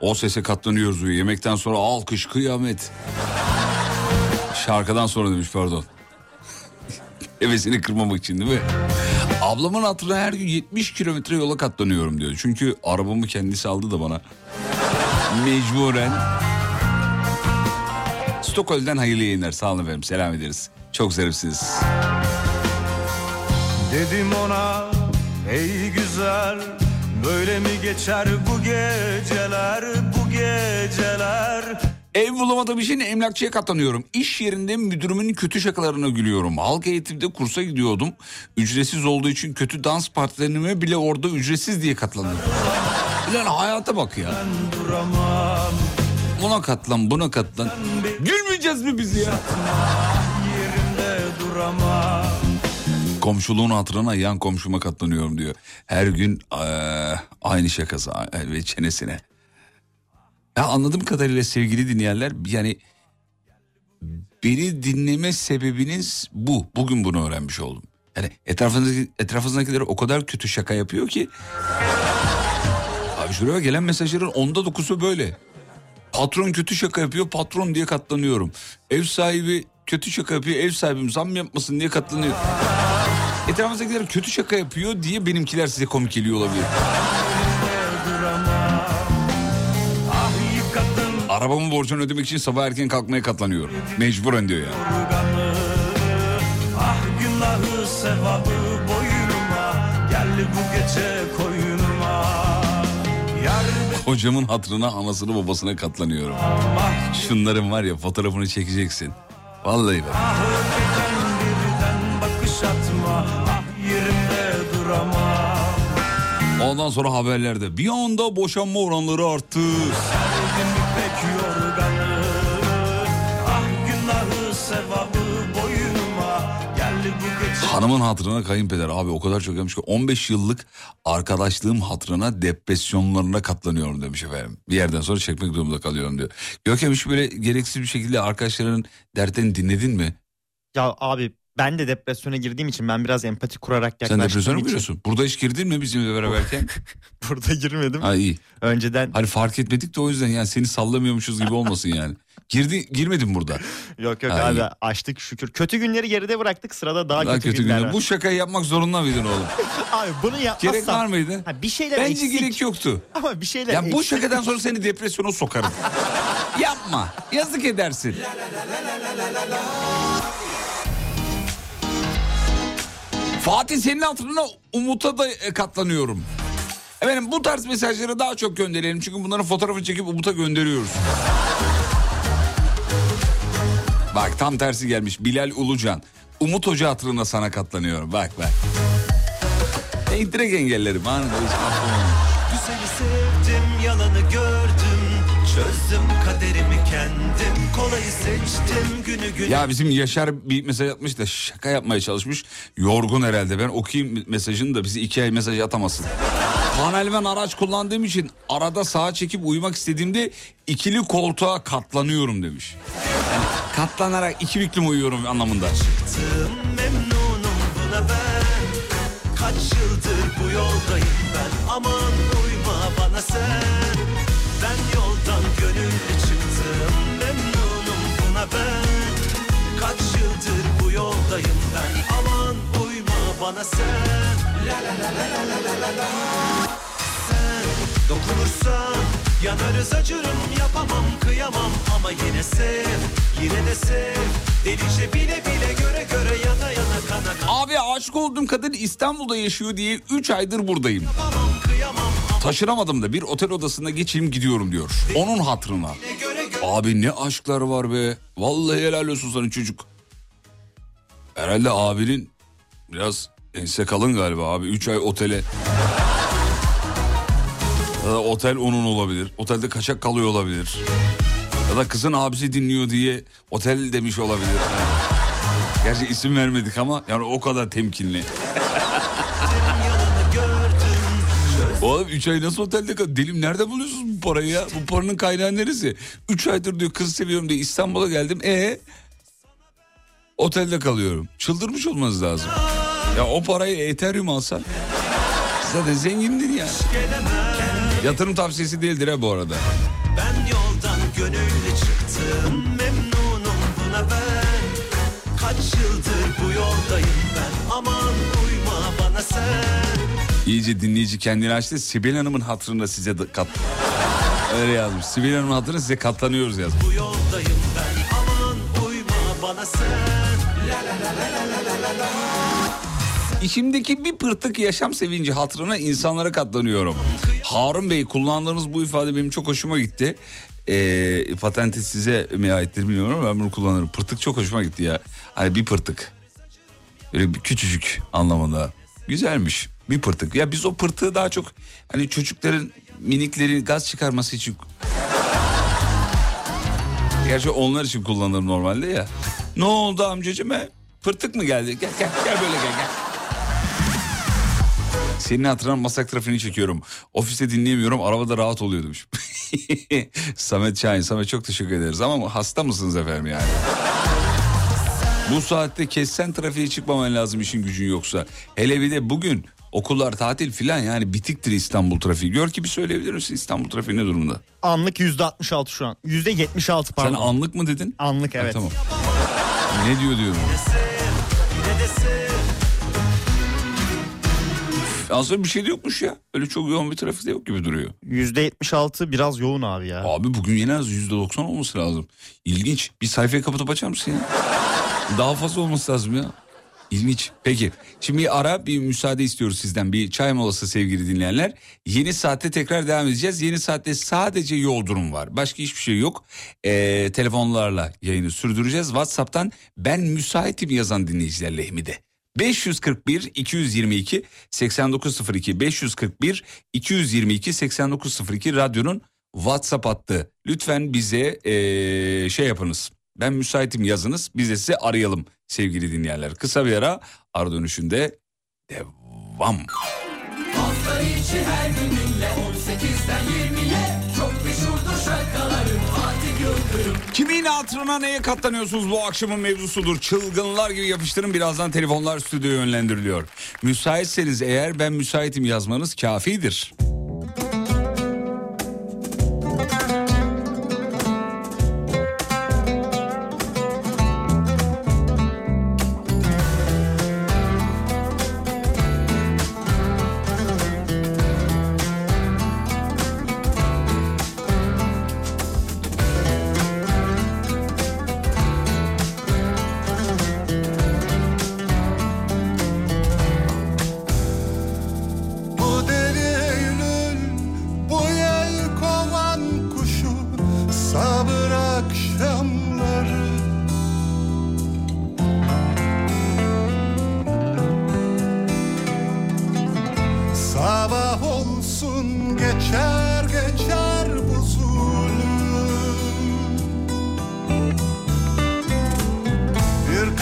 o sese katlanıyoruz diyor. Yemekten sonra alkış kıyamet. Şarkıdan sonra demiş pardon. <laughs> Hevesini kırmamak için değil mi? Ablamın hatırına her gün 70 kilometre yola katlanıyorum diyor. Çünkü arabamı kendisi aldı da bana. Mecburen. Stockholm'den hayırlı yayınlar. Sağ olun efendim. Selam ederiz. Çok zarifsiniz. Dedim ona ey güzel Böyle mi geçer bu geceler bu geceler Ev bulamadığım için emlakçıya katlanıyorum. İş yerinde müdürümün kötü şakalarına gülüyorum. Halk eğitimde kursa gidiyordum. Ücretsiz olduğu için kötü dans partilerime bile orada ücretsiz diye katlanıyorum. Ulan hayata bak ya. Buna katlan buna katlan. Gülmeyeceğiz mi biz ya? Komşuluğun hatırına yan komşuma katlanıyorum diyor. Her gün eee, aynı şakası ve çenesine. Ya anladığım kadarıyla sevgili dinleyenler yani beni dinleme sebebiniz bu. Bugün bunu öğrenmiş oldum. Yani etrafınızdaki, etrafınızdakiler o kadar kötü şaka yapıyor ki. Abi şuraya gelen mesajların onda dokuzu böyle. Patron kötü şaka yapıyor patron diye katlanıyorum. Ev sahibi kötü şaka yapıyor ev sahibim zam yapmasın diye katlanıyor. Etrafınızdakiler kötü şaka yapıyor diye benimkiler size komik geliyor olabilir. Arabamın borcunu ödemek için sabah erken kalkmaya katlanıyorum. Mecburen diyor yani. yorganı Ah günahı sevabı boynuma Gel bu gece Yar Hocamın hatırına anasını babasına katlanıyorum. Şunların var ya fotoğrafını çekeceksin. Vallahi bak. Ah Ah Ondan sonra haberlerde bir anda boşanma oranları arttı. Hanımın hatırına kayınpeder abi o kadar çok yapmış ki 15 yıllık arkadaşlığım hatırına depresyonlarına katlanıyorum demiş efendim. Bir yerden sonra çekmek durumunda kalıyorum diyor. Görkem hiç böyle gereksiz bir şekilde arkadaşların dertlerini dinledin mi? Ya abi ben de depresyona girdiğim için ben biraz empati kurarak Sen yaklaştığım depresyona mı giriyorsun? Burada hiç girdin mi bizimle beraberken? <laughs> burada girmedim. ha iyi. Önceden Hani fark etmedik de o yüzden yani seni sallamıyormuşuz gibi olmasın yani. Girdi, girmedin burada. <laughs> yok yok Ha, abi iyi. açtık şükür. Kötü günleri geride bıraktık sırada daha, Daha kötü, kötü günler günler. var. Bu şakayı yapmak zorunda mıydın oğlum? <laughs> Abi bunu yapmazsam. Gerek var mıydı? Ha, bir şeyler Bence eksik. gerek yoktu. Ama bir şeyler Ya bu eksik. şakadan sonra seni depresyona sokarım. Yapma. Yazık edersin. Fatih senin hatırına Umut'a da e, katlanıyorum. Efendim bu tarz mesajları daha çok gönderelim. Çünkü bunların fotoğrafını çekip Umut'a gönderiyoruz. Bak tam tersi gelmiş. Bilal Ulucan. Umut Hoca hatırına sana katlanıyorum. Bak bak. E, direkt engellerim. Anında kaderimi kendim Kolayı seçtim günü günü Ya bizim Yaşar bir mesaj atmış da şaka yapmaya çalışmış. Yorgun herhalde ben okuyayım mesajını da bizi iki ay mesaj atamasın. Panelven araç kullandığım için arada sağa çekip uyumak istediğimde ikili koltuğa katlanıyorum demiş. Yani katlanarak iki büklüm uyuyorum anlamında. Çıktım, memnunum buna ben Kaç yıldır bu yoldayım ben Aman uyma bana sen Ben yoldan gönüllü yolundayım ben Aman uyma bana sen La la la la la la la la Sen dokunursan yanarız acırım Yapamam kıyamam ama yine sev Yine de sev Delice bile bile göre göre yana yana kana kana Abi aşık olduğum kadın İstanbul'da yaşıyor diye 3 aydır buradayım Yapamam kıyamam Taşıramadım da bir otel odasına geçeyim gidiyorum diyor. Onun hatrına. Abi ne aşklar var be. Vallahi helal olsun sana çocuk. Herhalde abinin biraz ense kalın galiba abi. 3 ay otele. Ya da otel onun olabilir. Otelde kaçak kalıyor olabilir. Ya da kızın abisi dinliyor diye otel demiş olabilir. Gerçi isim vermedik ama yani o kadar temkinli. Oğlum 3 ay nasıl otelde kal? Delim nerede buluyorsunuz bu parayı ya? Bu paranın kaynağı neresi? 3 aydır diyor kız seviyorum diye İstanbul'a geldim. E otelde kalıyorum. Çıldırmış olmanız lazım. Ya o parayı Ethereum alsan zaten zengindin ya. Yatırım tavsiyesi değildir ha bu arada. Ben yoldan gönüllü çıktım Memnunum buna ben Kaç yıldır bu yoldayım ben Aman uyma bana sen İyice dinleyici kendini açtı. Sibel Hanım'ın hatırına size kat... Öyle yazmış. Sibel Hanım'ın hatırına size katlanıyoruz yazmış. Bu yoldayım ben Aman uyma bana sen İçimdeki bir pırtık yaşam sevinci hatırına insanlara katlanıyorum. Harun Bey kullandığınız bu ifade benim çok hoşuma gitti. Ee, patenti size mi aittir bilmiyorum ben bunu kullanırım. Pırtık çok hoşuma gitti ya. Hani bir pırtık. Böyle bir küçücük anlamında. Güzelmiş. Bir pırtık. Ya biz o pırtığı daha çok hani çocukların miniklerin gaz çıkarması için Gerçi onlar için kullanırım normalde ya. Ne oldu amcacığım he? Pırtık mı geldi? Gel gel gel böyle gel gel. Senin hatırına masak trafiğini çekiyorum. Ofiste dinleyemiyorum arabada rahat oluyor demiş. <laughs> Samet Şahin Samet çok teşekkür ederiz ama hasta mısınız efendim yani? Bu saatte kessen trafiğe çıkmaman lazım işin gücün yoksa. Hele bir de bugün okullar tatil filan yani bitiktir İstanbul trafiği. Gör ki bir söyleyebilir misin İstanbul trafiği ne durumda? Anlık %66 şu an. %76 pardon. Sen anlık mı dedin? Anlık evet. tamam. Ne diyor diyorum. Aslında bir şey de yokmuş ya. Öyle çok yoğun bir trafik de yok gibi duruyor. %76 biraz yoğun abi ya. Abi bugün yine az %90 olması lazım. İlginç. Bir sayfayı kapatıp açar mısın ya? Daha fazla olması lazım ya. İlginç. Peki şimdi bir ara bir müsaade istiyoruz sizden. Bir çay molası sevgili dinleyenler. Yeni saatte tekrar devam edeceğiz. Yeni saatte sadece yol durum var. Başka hiçbir şey yok. Ee, telefonlarla yayını sürdüreceğiz. Whatsapp'tan ben müsaitim yazan dinleyiciler lehmide. 541 222 8902 541 222 8902 radyonun WhatsApp hattı. Lütfen bize ee, şey yapınız. Ben müsaitim yazınız. Biz de size arayalım sevgili dinleyenler. Kısa bir ara ara dönüşünde devam. Hafta içi her gününle 18'den 20'ye Çok meşhurdur Yıldırım Kimin hatırına neye katlanıyorsunuz bu akşamın mevzusudur. Çılgınlar gibi yapıştırın birazdan telefonlar stüdyoya yönlendiriliyor. Müsaitseniz eğer ben müsaitim yazmanız kafidir.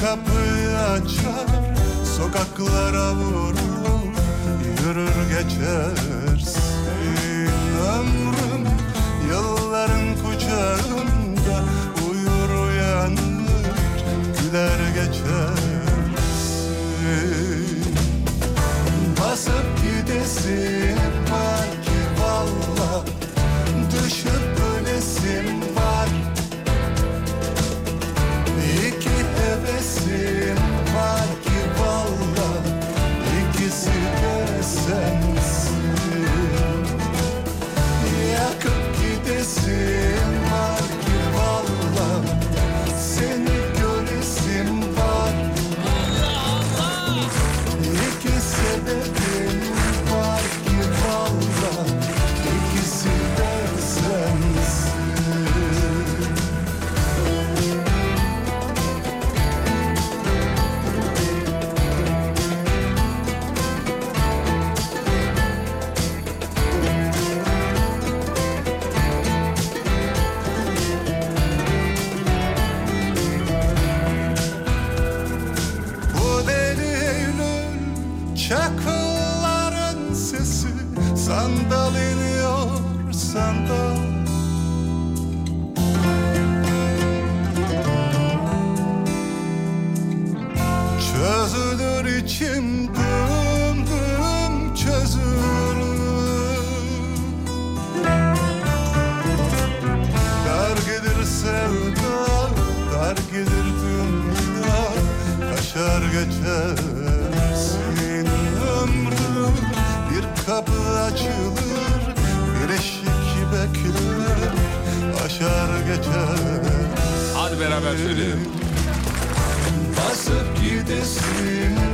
Kapıyı açar sokaklara vurur Yürür geçersin. Ömrüm Yılların kucağında uyur uyanır Güler geçersin. Basıp gidesin var ki valla Düşüp ser. Söyleyelim. Basıp gidesin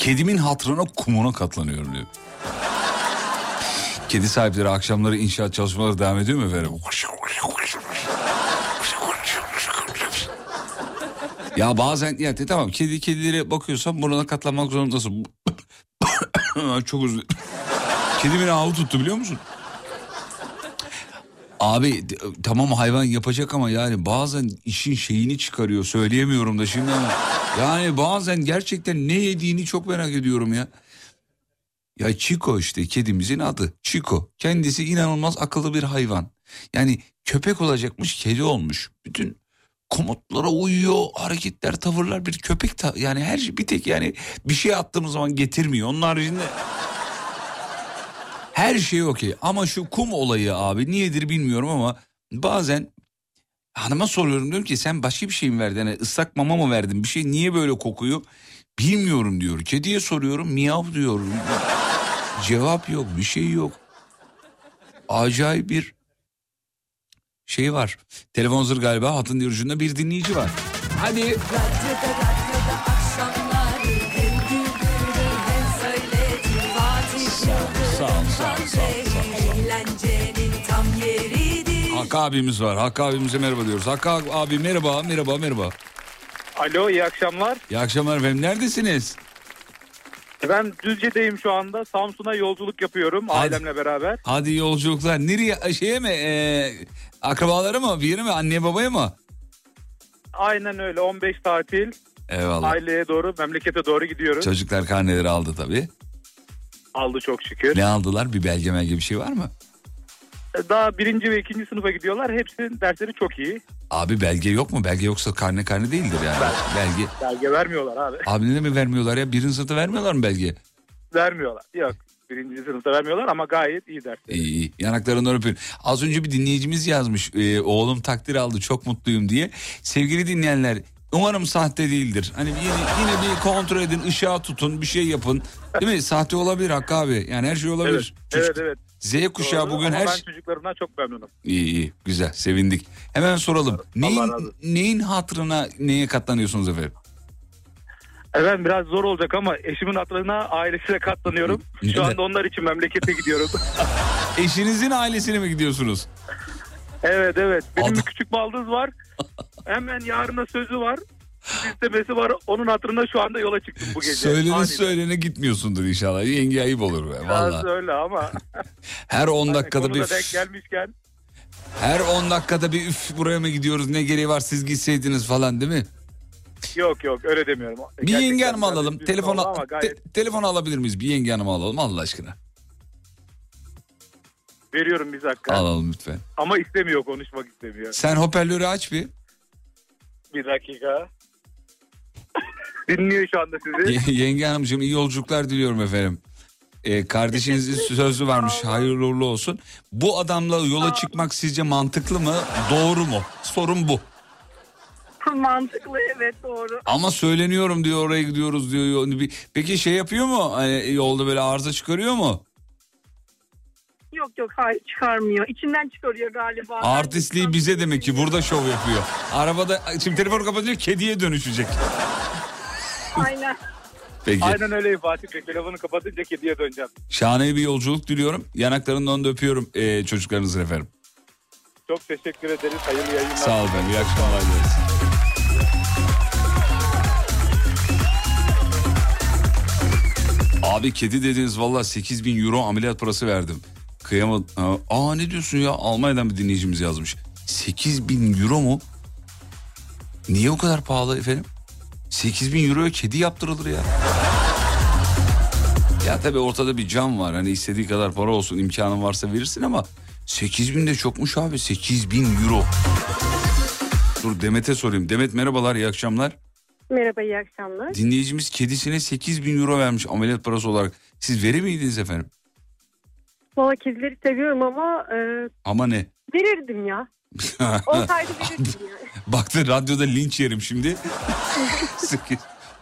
Kedimin hatırına kumuna katlanıyorum diyor. Kedi sahipleri akşamları inşaat çalışmaları devam ediyor mu efendim? Ya bazen ya de, tamam kedi kedilere bakıyorsan buna katlanmak zorundasın. <coughs> Çok özür Kedi beni avu tuttu biliyor musun? Abi tamam hayvan yapacak ama yani bazen işin şeyini çıkarıyor söyleyemiyorum da şimdi ama yani bazen gerçekten ne yediğini çok merak ediyorum ya. Ya Chico işte kedimizin adı Chico. Kendisi inanılmaz akıllı bir hayvan. Yani köpek olacakmış kedi olmuş. Bütün komutlara uyuyor hareketler tavırlar bir köpek ta- yani her şey bir tek yani bir şey attığımız zaman getirmiyor. Onun haricinde her şey okey ama şu kum olayı abi niyedir bilmiyorum ama bazen hanıma soruyorum diyorum ki sen başka bir şey mi verdin? Hani ıslak mama mı verdin? Bir şey niye böyle kokuyor? Bilmiyorum diyor. Kediye soruyorum miyav diyorum. Cevap yok bir şey yok. Acayip bir şey var. Telefon hazır galiba hatın ucunda bir dinleyici var. Hadi. Hakkı abimiz var. Hakkı abimize merhaba diyoruz. Hakkı abi merhaba, merhaba, merhaba. Alo iyi akşamlar. İyi akşamlar efendim. Neredesiniz? Ben Düzce'deyim şu anda. Samsun'a yolculuk yapıyorum Hadi. ailemle beraber. Hadi yolculuklar. Nereye? Şeye mi? Ee, akrabalara mı? Bir yere mi? Anneye babaya mı? Aynen öyle 15 tatil Eyvallah. aileye doğru memlekete doğru gidiyoruz. Çocuklar karneleri aldı tabii. Aldı çok şükür. Ne aldılar? Bir belge melge bir şey var mı? Daha birinci ve ikinci sınıfa gidiyorlar. Hepsinin dersleri çok iyi. Abi belge yok mu? Belge yoksa karne karne değildir yani. Belge. Belge vermiyorlar abi. Abi ne mi vermiyorlar ya? Birinci sınıfta vermiyorlar mı belge? Vermiyorlar. Yok birinci sınıfta vermiyorlar ama gayet iyi ders. İyi iyi. Yanaklarından öpüyorum. Az önce bir dinleyicimiz yazmış. e, oğlum takdir aldı çok mutluyum diye. Sevgili dinleyenler umarım sahte değildir. Hani yine, yine bir kontrol edin ışığa tutun bir şey yapın. Değil mi? Sahte olabilir Hakkı abi. Yani her şey olabilir. Evet Çocuk- evet. Z kuşağı Doğru. bugün her ben şey... çocuklarımdan çok memnunum. İyi iyi güzel sevindik. Hemen soralım. Neyin, neyin hatırına neye katlanıyorsunuz efendim? Efendim biraz zor olacak ama eşimin hatırına ailesine katlanıyorum. Şu anda onlar için memlekete gidiyorum. <laughs> <laughs> Eşinizin ailesine mi gidiyorsunuz? Evet evet. Benim bir küçük baldız var. <laughs> Hemen yarına sözü var. İstemesi var. Onun hatırına şu anda yola çıktım bu gece. Söylene Aniden. söylene gitmiyorsundur inşallah. Yenge ayıp olur be valla. öyle ama. <laughs> Her 10 dakikada Konuda bir denk gelmişken. her 10 dakikada bir üf buraya mı gidiyoruz ne gereği var siz gitseydiniz falan değil mi? Yok yok öyle demiyorum. Bir Gerçekten yenge hanım biraz alalım. Telefon gayet te- telefon alabilir miyiz? Bir yenge hanım alalım Allah aşkına. veriyorum bir dakika. Alalım lütfen. Ama istemiyor konuşmak istemiyor. Sen hoparlörü aç bir. Bir dakika. Dinliyor şu anda sizi. Ye- yenge hanımcığım iyi yolculuklar diliyorum efendim. Ee, kardeşinizin sözü varmış hayırlı uğurlu olsun. Bu adamla yola çıkmak sizce mantıklı mı? Doğru mu? Sorun bu. <laughs> Mantıklı evet doğru. Ama söyleniyorum diyor oraya gidiyoruz diyor. Peki şey yapıyor mu? Hani yolda böyle arıza çıkarıyor mu? Yok yok hayır çıkarmıyor. İçinden çıkarıyor galiba. Artistliği bize demek ki burada şov yapıyor. Arabada şimdi telefonu kapatınca kediye dönüşecek. Aynen. Peki. Aynen öyle Fatih Bey. Telefonu kapatınca kediye döneceğim. Şahane bir yolculuk diliyorum. Yanaklarından da öpüyorum ee, çocuklarınızın efendim. Çok teşekkür ederiz. Hayırlı yayınlar. Sağ ol efendim. İyi akşamlar dileriz. Abi kedi dediniz valla 8 bin euro ameliyat parası verdim. Kıyamadım. Aa, Aa ne diyorsun ya Almanya'dan bir dinleyicimiz yazmış. 8 bin euro mu? Niye o kadar pahalı efendim? 8 bin euroya kedi yaptırılır ya. Ya tabii ortada bir cam var. Hani istediği kadar para olsun imkanın varsa verirsin ama 8 bin de çokmuş abi 8 bin euro. Dur Demet'e sorayım. Demet merhabalar iyi akşamlar. Merhaba iyi akşamlar. Dinleyicimiz kedisine 8 bin euro vermiş ameliyat parası olarak. Siz verir miydiniz efendim? Valla kedileri seviyorum ama e, Ama ne? verirdim ya. Olsaydı verirdim yani. <laughs> Baktı radyoda linç yerim şimdi.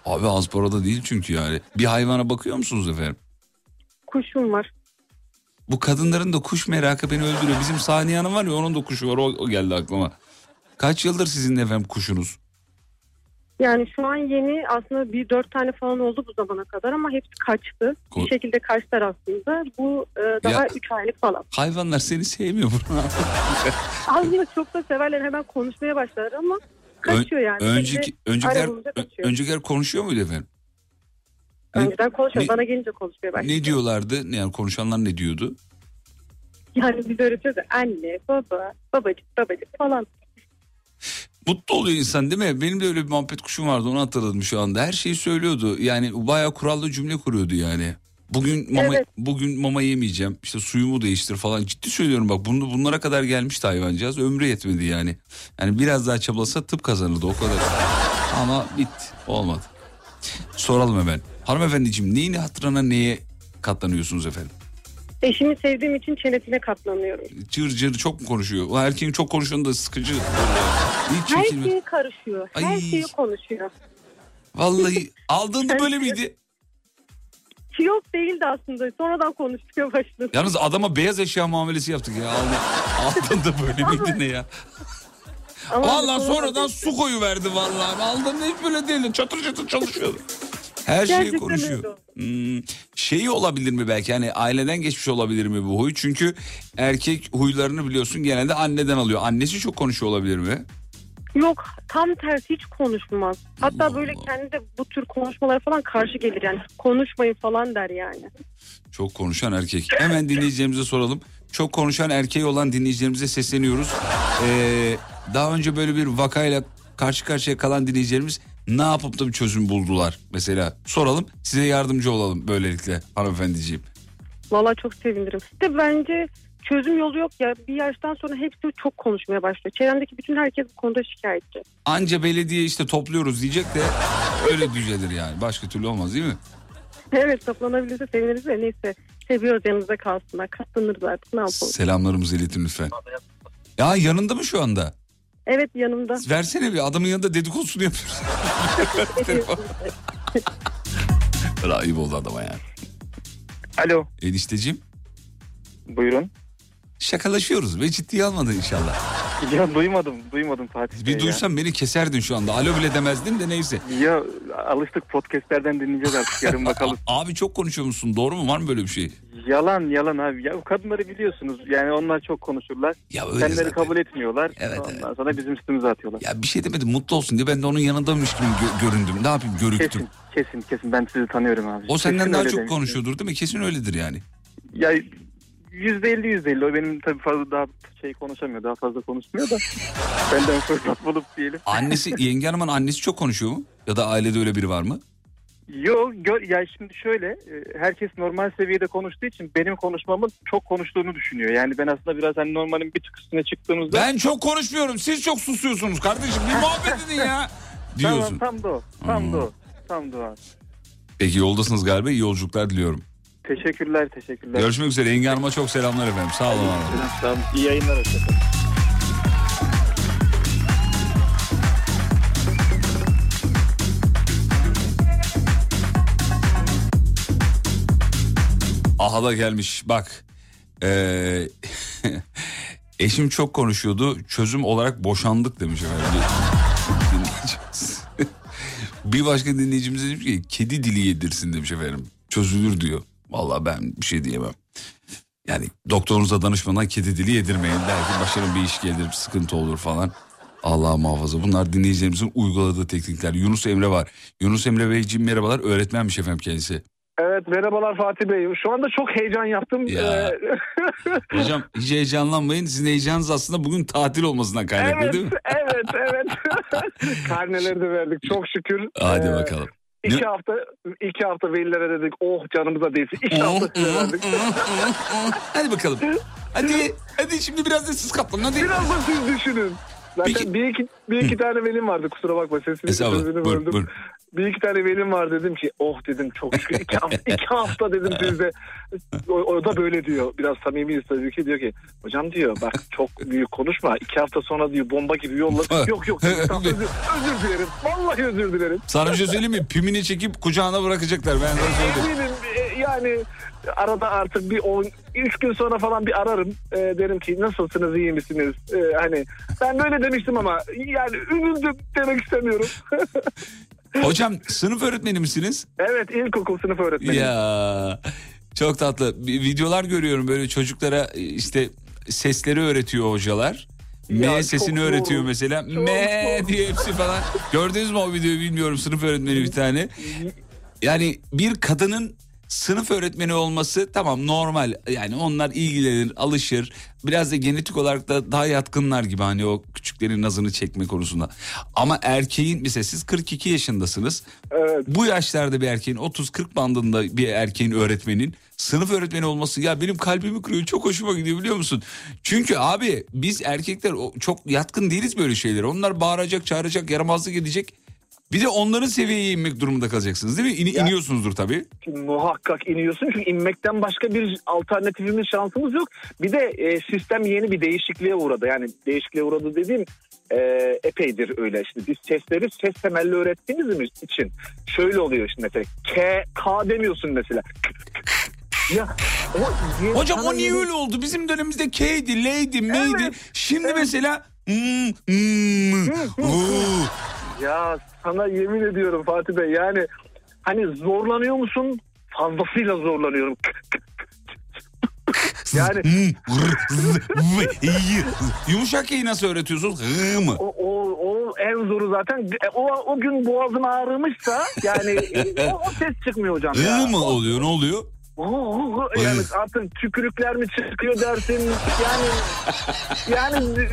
Abi az para da değil çünkü yani. Bir hayvana bakıyor musunuz efendim? Kuşum var. Bu kadınların da kuş merakı beni öldürüyor. Bizim Saniye Hanım var ya onun da kuşu var o, o geldi aklıma. Kaç yıldır sizin efendim kuşunuz? Yani şu an yeni aslında bir dört tane falan oldu bu zamana kadar ama hepsi kaçtı. Ko- bir şekilde kaçtılar aslında. Bu e, daha Ya- üç aylık falan. Hayvanlar seni sevmiyor. <laughs> Aslında çok da severler hemen konuşmaya başlar ama kaçıyor yani. önceki, Şimdi öncekiler, kaçıyor. öncekiler konuşuyor muydu efendim? Önceden konuşuyor. ne- Bana gelince konuşmaya başlıyor. Ne diyorlardı? Yani konuşanlar ne diyordu? Yani biz öğretiyoruz anne, baba, babacık, babacık falan. Mutlu oluyor insan değil mi? Benim de öyle bir muhabbet kuşum vardı onu hatırladım şu anda. Her şeyi söylüyordu. Yani bayağı kurallı cümle kuruyordu yani. Bugün mama Evet. bugün mama yemeyeceğim. İşte suyumu değiştir falan. Ciddi söylüyorum bak. Bunu bunlara kadar gelmişti hayvancağız. Ömrü yetmedi yani. Yani biraz daha çabalasa tıp kazanırdı o kadar. Ama bitti. Olmadı. Soralım hemen. Hanımefendiciğim neyin hatırına neye katlanıyorsunuz efendim? Eşimi sevdiğim için çenesine katlanıyorum. Cır cır çok mu konuşuyor? O erkeğin çok konuşanı da sıkıcı. Hiç Her çekilme. şeyi karışıyor. Her Ay. şeyi konuşuyor. Vallahi <laughs> aldığında böyle miydi? Yok değildi aslında. Sonradan konuşmaya başladı. Yalnız adama beyaz eşya muamelesi yaptık ya. Aldı, aldığında böyle miydi ne ya? Ama Vallahi sonra- sonradan su koyu verdi vallahi. Aldığında hiç böyle değildi. Çatır çatır çalışıyordu. Her şeyi Gerçekten konuşuyor. öyle. Hmm, şeyi olabilir mi belki hani aileden geçmiş olabilir mi bu huy? Çünkü erkek huylarını biliyorsun genelde anneden alıyor. Annesi çok konuşuyor olabilir mi? Yok tam tersi hiç konuşmaz. Hatta böyle kendi de bu tür konuşmalara falan karşı gelir yani. Konuşmayın falan der yani. Çok konuşan erkek. Hemen dinleyicilerimize soralım. Çok konuşan erkeği olan dinleyicilerimize sesleniyoruz. Ee, daha önce böyle bir vakayla karşı karşıya kalan dinleyicilerimiz ne yapıp da bir çözüm buldular mesela. Soralım size yardımcı olalım böylelikle hanımefendiciğim. Valla çok sevinirim. De bence çözüm yolu yok ya. Bir yaştan sonra hepsi çok konuşmaya başlıyor. Çevremdeki bütün herkes bu konuda şikayetçi. Anca belediye işte topluyoruz diyecek de öyle düzelir yani. Başka türlü olmaz değil mi? Evet toplanabilirse seviniriz de neyse. Seviyoruz yanımızda kalsınlar. Katlanırız artık ne yapalım. Selamlarımızı iletin lütfen. Ya yanında mı şu anda? Evet yanımda. Versene bir adamın yanında dedikodusunu yapıyoruz. <laughs> Böyle ayıp oldu adama yani. Alo. Enişteciğim. Buyurun. Şakalaşıyoruz ve ciddiye almadın inşallah. Ya duymadım, duymadım Fatih Bey Bir duysan beni keserdin şu anda. Alo bile demezdin de neyse. ya. Alıştık podcastlerden dinleyeceğiz artık yarın <laughs> bakalım. Abi çok konuşuyor musun? Doğru mu? Var mı böyle bir şey? yalan yalan abi. Ya kadınları biliyorsunuz yani onlar çok konuşurlar. Ya öyle Kendileri zaten. kabul etmiyorlar. Evet, Ondan sonra bizim üstümüze atıyorlar. Ya bir şey demedim mutlu olsun diye ben de onun yanındaymış gibi gö- göründüm. Ne yapayım görüktüm. Kesin, kesin, kesin. Ben sizi tanıyorum abi. O senden Kesin daha çok demiş. konuşuyordur değil mi? Kesin öyledir yani. Ya yüzde elli yüzde elli. O benim tabii fazla daha şey konuşamıyor. Daha fazla konuşmuyor da. Benden fırsat bulup diyelim. Annesi, <laughs> yenge hanımın annesi çok konuşuyor mu? Ya da ailede öyle biri var mı? Yo, gör, ya şimdi şöyle e, herkes normal seviyede konuştuğu için benim konuşmamın çok konuştuğunu düşünüyor. Yani ben aslında biraz hani normalin bir tık üstüne çıktığımızda... Ben çok konuşmuyorum. Siz çok susuyorsunuz kardeşim. Bir muhabbet edin ya. <laughs> Diyorsun. Tamam tam da o. Tam Hmm. da o. Tam da o. Peki yoldasınız galiba. İyi yolculuklar diliyorum. Teşekkürler teşekkürler. Görüşmek üzere. Yenge hanıma çok selamlar efendim. Sağ olun. var olun. Tamam, iyi yayınlar. hoşçakalın. Aha da gelmiş bak. Ee, <laughs> eşim çok konuşuyordu. Çözüm olarak boşandık demiş efendim. <laughs> Bir başka dinleyicimiz demiş ki kedi dili yedirsin demiş efendim. Çözülür diyor. Vallahi ben bir şey diyemem. Yani doktorunuza danışmadan kedi dili yedirmeyin. Belki başına bir iş gelir, sıkıntı olur falan. Allah muhafaza. Bunlar dinleyicilerimizin uyguladığı teknikler. Yunus Emre var. Yunus Emre Beyciğim merhabalar. Öğretmenmiş efendim kendisi. Evet merhabalar Fatih Bey. Şu anda çok heyecan yaptım. Ya. Ee, <laughs> <laughs> Hocam hiç heyecanlanmayın. Sizin heyecanınız aslında bugün tatil olmasından kaynaklı evet, değil mi? evet, evet. <laughs> Karneleri de verdik çok şükür. Hadi Ee, bakalım. İki hafta iki hafta velilere dedik oh canımıza değsin. İki hafta size verdik. Hadi bakalım. Hadi hadi şimdi biraz da siz kaplanın hadi. Biraz da siz düşünün. Zaten bir iki, bir iki tane velim vardı kusura bakma sesini Estağfurullah, buyur, buyur. Bir iki tane velim var dedim ki oh dedim çok şükür iki hafta, <laughs> iki hafta dedim sizde. O, o da böyle diyor biraz samimiyiz tabii ki diyor ki hocam diyor bak çok büyük konuşma iki hafta sonra diyor bomba gibi yolla. yok yok tamam, <laughs> özür, özür dilerim vallahi özür dilerim. Sana bir şey söyleyeyim mi? Pimini çekip kucağına bırakacaklar. Ben sana söyleyeyim. Eminim e, ya yani arada artık bir 10 3 gün sonra falan bir ararım. Ee, derim ki nasılsınız iyi misiniz? Ee, hani ben böyle demiştim ama yani üzüldüm demek istemiyorum. <laughs> Hocam sınıf öğretmeni misiniz? evet ilkokul sınıf öğretmeni. Ya çok tatlı. Videolar görüyorum böyle çocuklara işte sesleri öğretiyor hocalar. Ya, M sesini çok öğretiyor doğru. mesela. Çok M doğru. diye hepsi falan. Gördünüz mü o videoyu bilmiyorum sınıf öğretmeni bir tane. Yani bir kadının sınıf öğretmeni olması tamam normal. Yani onlar ilgilenir, alışır. Biraz da genetik olarak da daha yatkınlar gibi hani o küçüklerin nazını çekme konusunda. Ama erkeğin mesela siz 42 yaşındasınız. Bu yaşlarda bir erkeğin 30-40 bandında bir erkeğin öğretmenin sınıf öğretmeni olması ya benim kalbimi kırıyor çok hoşuma gidiyor biliyor musun? Çünkü abi biz erkekler çok yatkın değiliz böyle şeylere. Onlar bağıracak, çağıracak, yaramazlık edecek. Bir de onların seviyeye inmek durumunda kalacaksınız değil mi? İni- iniyorsunuzdur tabii. Muhakkak iniyorsun çünkü inmekten başka bir alternatifimiz şansımız yok. Bir de e, sistem yeni bir değişikliğe uğradı. Yani değişikliğe uğradı dediğim e, epeydir öyle. Şimdi biz sesleri ses temelli öğrettiğimiz için şöyle oluyor şimdi mesela K, K demiyorsun mesela. ya, o Hocam o niye yeni- öyle oldu? Bizim dönemimizde K'ydi, L'ydi, M'ydi. Şimdi mesela hmm, hmm, oo. Ya sana yemin ediyorum Fatih Bey yani hani zorlanıyor musun? Fazlasıyla zorlanıyorum. yani Yumuşak K'yi nasıl öğretiyorsunuz? Hı mı? o, o, o en zoru zaten E, o, o gün boğazın ağrımışsa yani e, o, o ses çıkmıyor hocam ya. Hı mı oluyor? Ne oluyor? Yani artık tükürükler mi çıkıyor dersin yani yani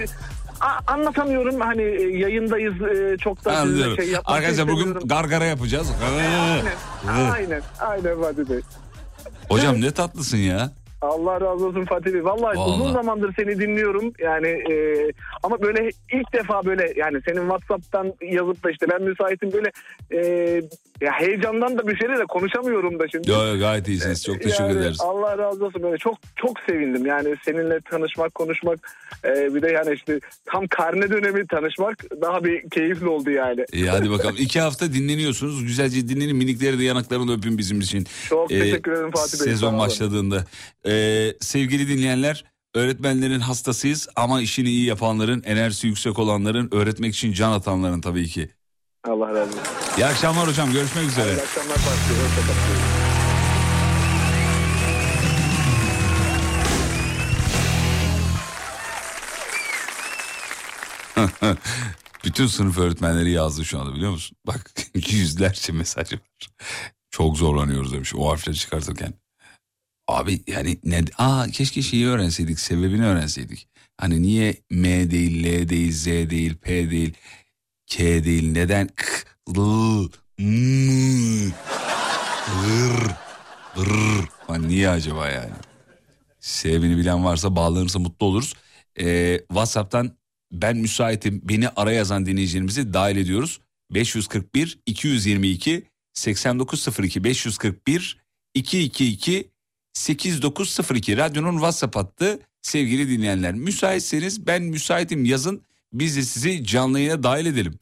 a- anlatamıyorum hani e, yayındayız e, çok da Anlıyorum. şey yapmak Arkadaşlar bugün istemiyorum. gargara yapacağız. <laughs> Aynen, aynen, aynen Fatih Bey. Hocam ne tatlısın ya. Allah razı olsun Fatih Bey. Vallahi, Vallahi. uzun zamandır seni dinliyorum. Yani e, ama böyle ilk defa böyle yani senin WhatsApp'tan yazıp da işte ben müsaitim böyle e, ya heyecandan da bir şeyle de konuşamıyorum da şimdi. Yo, yo, gayet iyisiniz. Çok teşekkür Yani ederiz. Allah razı olsun böyle çok çok sevindim yani seninle tanışmak konuşmak e, bir de yani işte tam karne dönemi tanışmak daha bir keyifli oldu yani. İyi hadi bakalım. İki hafta dinleniyorsunuz. Güzelce dinlenin. Minikleri de yanaklarını öpün bizim için. Çok Ee, teşekkür ederim Fatih Bey. Sezon başladığında. Ee, sevgili dinleyenler öğretmenlerin hastasıyız ama işini iyi yapanların, enerjisi yüksek olanların, öğretmek için can atanların tabii ki. Allah razı olsun. İyi akşamlar hocam. Görüşmek üzere. İyi akşamlar. Hoşçakalın. <laughs> Bütün sınıf öğretmenleri yazdı şu anda biliyor musun? Bak <laughs> yüzlerce mesaj var. Çok zorlanıyoruz demiş o harfleri çıkartırken. Abi yani ne aa keşke şeyi öğrenseydik sebebini öğrenseydik. Hani niye M değil L değil Z değil P değil K değil neden K, L, M, R, R. Niye acaba yani? Sebebini bilen varsa bağlanırsa mutlu oluruz. Ee, Whatsapp'tan ben müsaitim beni ara yazan dinleyicilerimizi dahil ediyoruz. 541 222 8902 541 222 8902 radyonun WhatsApp hattı sevgili dinleyenler. Müsaitseniz ben müsaitim yazın biz de sizi canlı yayına dahil edelim.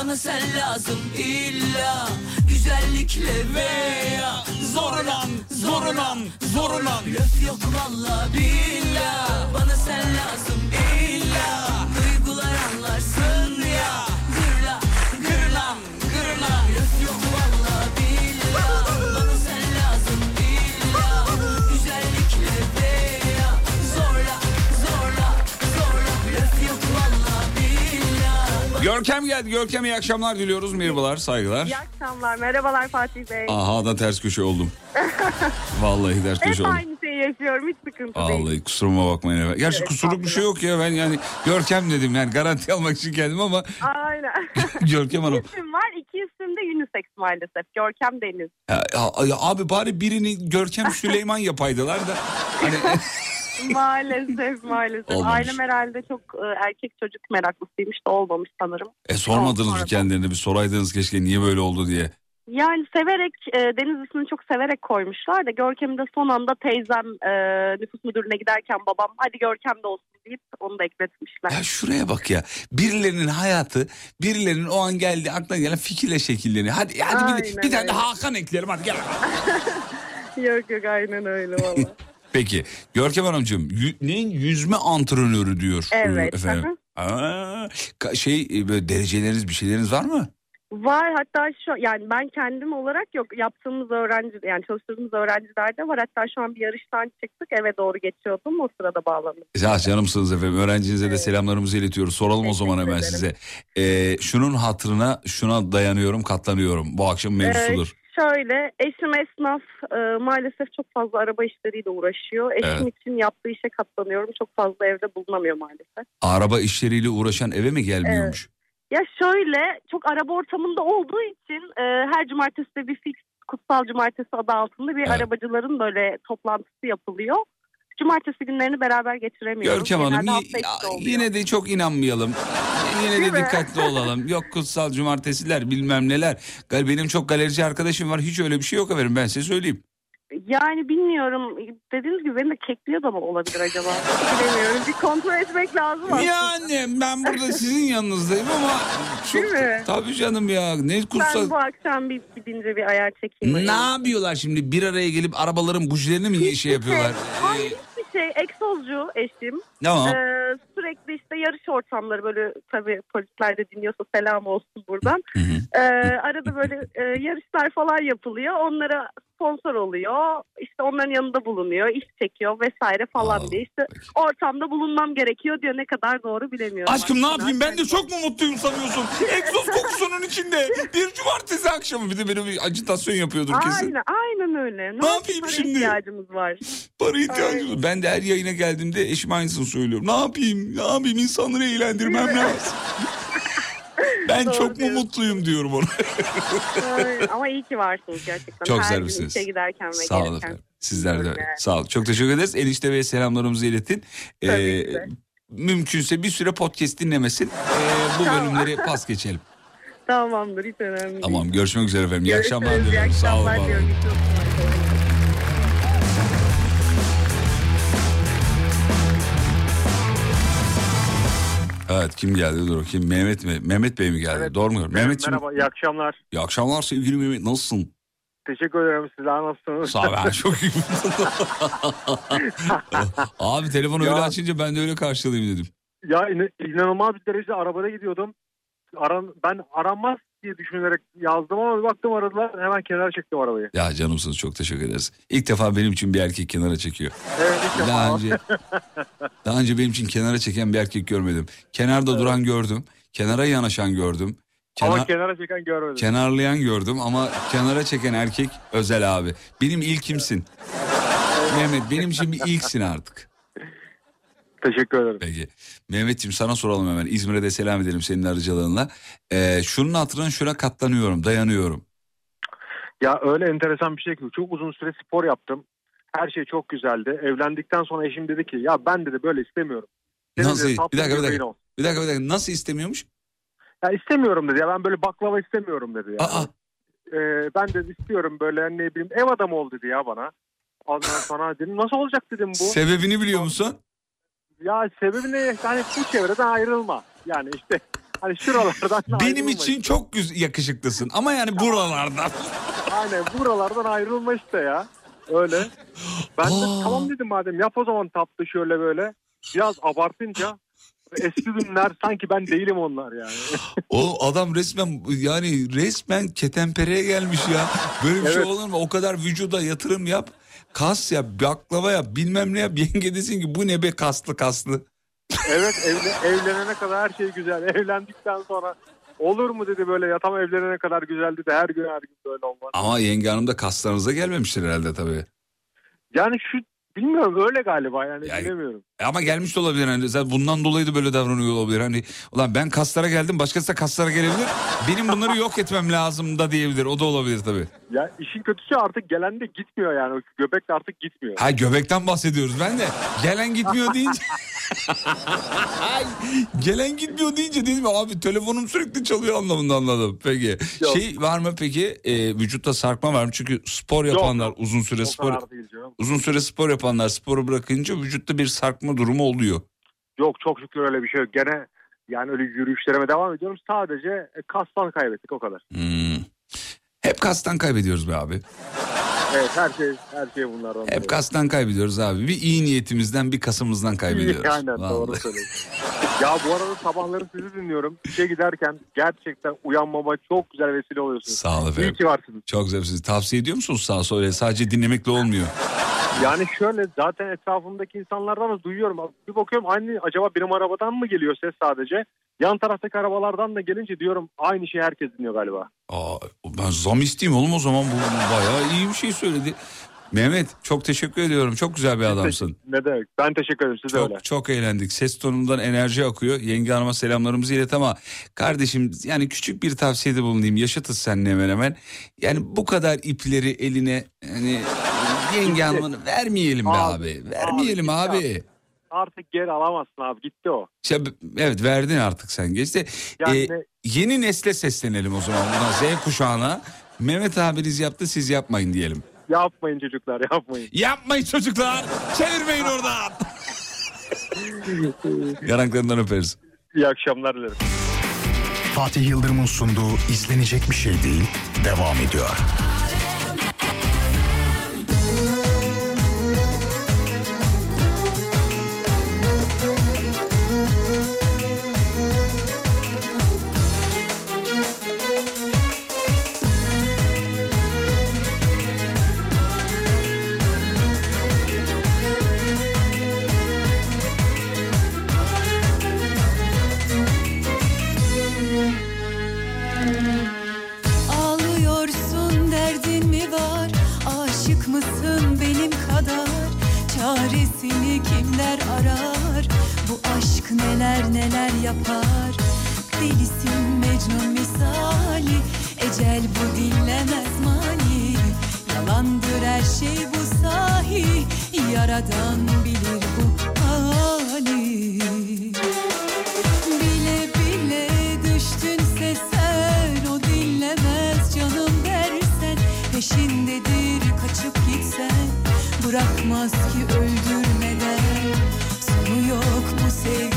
Bana sen lazım illa. Güzellikle veya Zorla zorla zorla Löf yok valla billah. Bana sen lazım Görkem geldi. Görkem iyi akşamlar diliyoruz. Merhabalar, saygılar. İyi akşamlar. Merhabalar Fatih Bey. Aha da ters köşe oldum. <laughs> Vallahi ters köşe Hep oldum. aynı şeyi yaşıyorum. Hiç sıkıntı değil. Vallahi kusuruma bakmayın efendim. Gerçi Evet, kusurluk bir şey yok ya. Ben yani Görkem dedim yani garanti <laughs> almak için geldim ama Aynen. <laughs> Görkem Hanım. İsim var. İki isim de unisex maalesef. Görkem Deniz. Ya, ya- ya abi bari birini Görkem Süleyman yapaydılar da. Hani maalesef maalesef. Olmamış. Ailem herhalde çok e, erkek çocuk meraklısıymış da olmamış sanırım. e, sormadınız mı kendilerine bir soraydınız keşke niye böyle oldu diye. Yani severek e, Deniz ismini çok severek koymuşlar da Görkem'i de son anda teyzem e, nüfus müdürlüğüne giderken babam hadi Görkem de olsun deyip onu da ekletmişler. Ya şuraya bak ya. Birilerinin hayatı, birilerinin o an geldi aklına gelen fikirle şekilleniyor. Hadi hadi bir, Aynen bir tane de. Hakan ekleyelim hadi gel. <laughs> yok yok aynen öyle valla. Peki Görkem Hanımcığım neyin yüzme antrenörü diyor. Evet, e, Efendim. Aa, şey e, dereceleriniz bir şeyleriniz var mı? Var hatta şu yani ben kendim olarak yok yaptığımız öğrenci yani çalıştırdığımız öğrencilerde var hatta şu an bir yarıştan çıktık eve doğru geçiyordum o sırada bağlandım. Ya canımsınız efendim. Öğrencinize de selamlarımızı iletiyoruz. Soralım o zaman hemen size. Ee, şunun hatırına şuna dayanıyorum, katlanıyorum. Bu akşam mevzusudur. Ee, şöyle eşim esnaf e, maalesef çok fazla araba işleriyle uğraşıyor. Eşim Evet. için yaptığı işe katlanıyorum çok fazla evde bulunamıyor maalesef. Araba işleriyle uğraşan eve mi gelmiyormuş? Ya şöyle çok araba ortamında olduğu için e, her cumartesi de bir fix kutsal cumartesi adı altında bir arabacıların böyle toplantısı yapılıyor. Cumartesi günlerini beraber geçiremiyoruz. Görkem Hanım Genelde y- hafta içi oluyor. yine de çok inanmayalım. Yine Değil de mi? dikkatli olalım. Yok kutsal cumartesiler bilmem neler. Benim çok galerici arkadaşım var. Hiç öyle bir şey yok efendim ben size söyleyeyim. Yani bilmiyorum. Dediğiniz gibi beni de kekliyor da mı olabilir acaba? Bilemiyorum. Bir kontrol etmek lazım aslında. Yani ben burada sizin yanınızdayım ama çok, Değil mi? tabii canım ya ne kutsal. Ben bu akşam bir gidince bir ayar çekeyim. Ne yapıyorlar şimdi bir araya gelip arabaların bujilerini mi şey yapıyorlar? Hayır hiçbir şey. Egzozcu eşim. Tamam. Ee, sürekli işte yarış ortamları böyle tabii polisler de dinliyorsa selam olsun buradan. Ee, arada böyle e, yarışlar falan yapılıyor. Onlara sponsor oluyor. İşte onların yanında bulunuyor. iş çekiyor vesaire falan diye. İşte ortamda bulunmam gerekiyor diyor. Ne kadar doğru bilemiyorum. Aşkım ne yapayım ben de çok mu mutluyum sanıyorsun? Egzoz kokusunun içinde bir cumartesi akşamı bir de böyle bir acitasyon yapıyordur kesin. Aynen, aynen öyle. Ne yapayım para şimdi? ihtiyacımız var. Para ihtiyacım var. Ben de her yayına geldiğimde eşime aynısını söylüyorum. Ne yapayım? Ne yapayım? İnsanları eğlendirmem lazım. <laughs> ben Doğru çok mu mutluyum diyorum ona. Ama iyi ki varsınız gerçekten. Çok Her gün işe giderken ve Sağ olun efendim. Sizler de. Sağ olun. Çok teşekkür ederiz. Enişte Bey'e selamlarımızı iletin. Ee, mümkünse bir süre podcast dinlemesin. Ee, bu bölümleri pas geçelim. Tamamdır hiç önemli değil. Tamam görüşmek üzere efendim. İyi akşamlar diliyorum. Sağ olun. Evet kim geldi dur bakayım. Mehmet mi? Mehmet Bey mi geldi? Doğru mu? Mehmetciğim. Merhaba, iyi akşamlar. İyi akşamlar sevgili Mehmet. Nasılsın? Teşekkür ederim. Sizler nasılsınız? Sağ ol ben çok iyi. <laughs> Abi telefonu öyle Ya. açınca ben de öyle karşılayayım dedim. Ya in- inanılmaz bir derecede arabada gidiyordum. Aran, ben aranmaz diye düşünerek yazdım ama bir baktım aradılar. Hemen kenara çektim arabayı. Ya canımsınız çok teşekkür ederiz. İlk defa benim için bir erkek kenara çekiyor. Evet ilk defa. Daha önce daha önce benim için kenara çeken bir erkek görmedim. Kenarda duran gördüm. Kenara yanaşan gördüm. Ama Kenar, kenara çeken görmedim. kenarlayan gördüm ama kenara çeken erkek özel abi. Benim ilkimsin. Mehmet benim için bir ilksin artık. Teşekkür ederim. Peki. Mehmetciğim sana soralım hemen. İzmir'e de selam edelim senin aracılığınla. Ee, şunun hatırına şuna katlanıyorum, dayanıyorum. Ya öyle enteresan bir şey ki çok uzun süre spor yaptım. Her şey çok güzeldi. Evlendikten sonra eşim dedi ki ya ben dedi böyle istemiyorum. Senin Nasıl? dedi, Bir dakika bir dakika. Bir dakika bir dakika. Nasıl istemiyormuş? Ya istemiyorum dedi ya ben böyle baklava istemiyorum dedi ya. Aa. Ee, ben de istiyorum böyle ne bileyim ev adamı ol dedi ya bana. Ondan sonra dedim nasıl olacak dedim bu. Sebebini biliyor musun? Ya sebebi ne? Yani bu çevreden ayrılma. Yani işte Hani şuralardan Benim ayrılma için çok güzel yakışıklısın ama yani buralardan. Aynen buralardan ayrılma işte ya. Öyle. Ben de tamam dedim madem yap o zaman tatlı şöyle böyle. Biraz abartınca eski günler sanki ben değilim onlar yani. O adam resmen yani resmen ketenpereye gelmiş ya. Böyle bir şey Evet. olur mu? O kadar vücuda yatırım yap. Kas yap, baklava yap, bilmem ne yap. <laughs> Yenge desin ki bu ne be kaslı kaslı. evet evle, evlenene kadar her şey güzel. <laughs> Evlendikten sonra olur mu dedi böyle ya tam evlenene kadar güzel dedi. Her gün her gün böyle olmaz. Ama yenge hanım da kaslarınıza gelmemiştir herhalde tabii. Yani şu bilmiyorum öyle galiba yani, bilemiyorum. E Ama gelmiş de olabilir hani zaten bundan dolayı da böyle davranıyor olabilir. Hani ulan ben kaslara geldim başkası da kaslara gelebilir. Benim bunları yok etmem lazım da diyebilir. O da olabilir tabii. Ya işin kötüsü artık gelen de gitmiyor yani. O göbek de artık gitmiyor. Ha göbekten bahsediyoruz ben de. Gelen gitmiyor deyince. <laughs> Gelen gitmiyor deyince dedim ya, abi telefonum sürekli çalıyor anlamında anladım. Peki. Yok. Şey var mı peki e, vücutta sarkma var mı? Çünkü spor yapanlar uzun süre O spor kadar değil canım. uzun süre spor yapanlar sporu bırakınca vücutta bir sarkma durumu oluyor. Yok çok şükür öyle bir şey yok. Gene yani öyle yürüyüşlerime devam ediyorum. Sadece e, kastan kaybettik o kadar. Hmm. Hep kastan kaybediyoruz be abi. Evet her şey her şey bunlardan. Hep kastan kaybediyoruz abi. Bir iyi niyetimizden bir kasımızdan kaybediyoruz. Aynen doğru Vallahi. söylüyorsun. ya bu arada sabahları sizi dinliyorum. İşe giderken gerçekten uyanmama çok güzel vesile oluyorsunuz. Sağ ol İyi efendim. ki varsınız. Çok zevksiz. Tavsiye ediyor musunuz sağa sola? Sadece dinlemekle olmuyor. Yani şöyle zaten etrafımdaki insanlardan da duyuyorum. Bir bakıyorum aynı acaba benim arabadan mı geliyor ses sadece? Yan taraftaki arabalardan da gelince diyorum aynı şeyi herkes dinliyor galiba. Aa, ben zam isteyeyim oğlum o zaman. Bu bayağı iyi bir şey söyledi. Mehmet çok teşekkür ediyorum. Çok güzel bir adamsın. Ne demek? Ben teşekkür ederim. Siz de öyle. Çok çok eğlendik. Ses tonundan enerji akıyor. Yenge hanıma selamlarımızı ilet ama kardeşim yani küçük bir tavsiyede bulunayım. Yaşatız seninle hemen hemen. Yani bu kadar ipleri eline hani yenge hanımını vermeyelim be Abi, abi. Vermeyelim abi, abi. Artık geri alamazsın abi gitti o. İşte, evet verdin artık sen geçti. Yani- Ee, yeni nesle seslenelim o zaman buradan Z kuşağına. Mehmet abiniz yaptı siz yapmayın diyelim. Yapmayın çocuklar yapmayın. Yapmayın çocuklar. Çevirmeyin oradan. Yanaklarından öperiz. İyi akşamlar dilerim. Fatih Yıldırım'ın sunduğu izlenecek bir şey değil devam ediyor. Neler neler yapar? Delisin Mecnun misali. Ecel bu dinlemez mani. Yalandır her şey bu sahi. Yaradan bilir bu hali. Bile bile düştünse sen. O dinlemez canım dersen. Peşindedir kaçıp gitsen. Bırakmaz ki öldürmeden. Sonu yok bu sevgi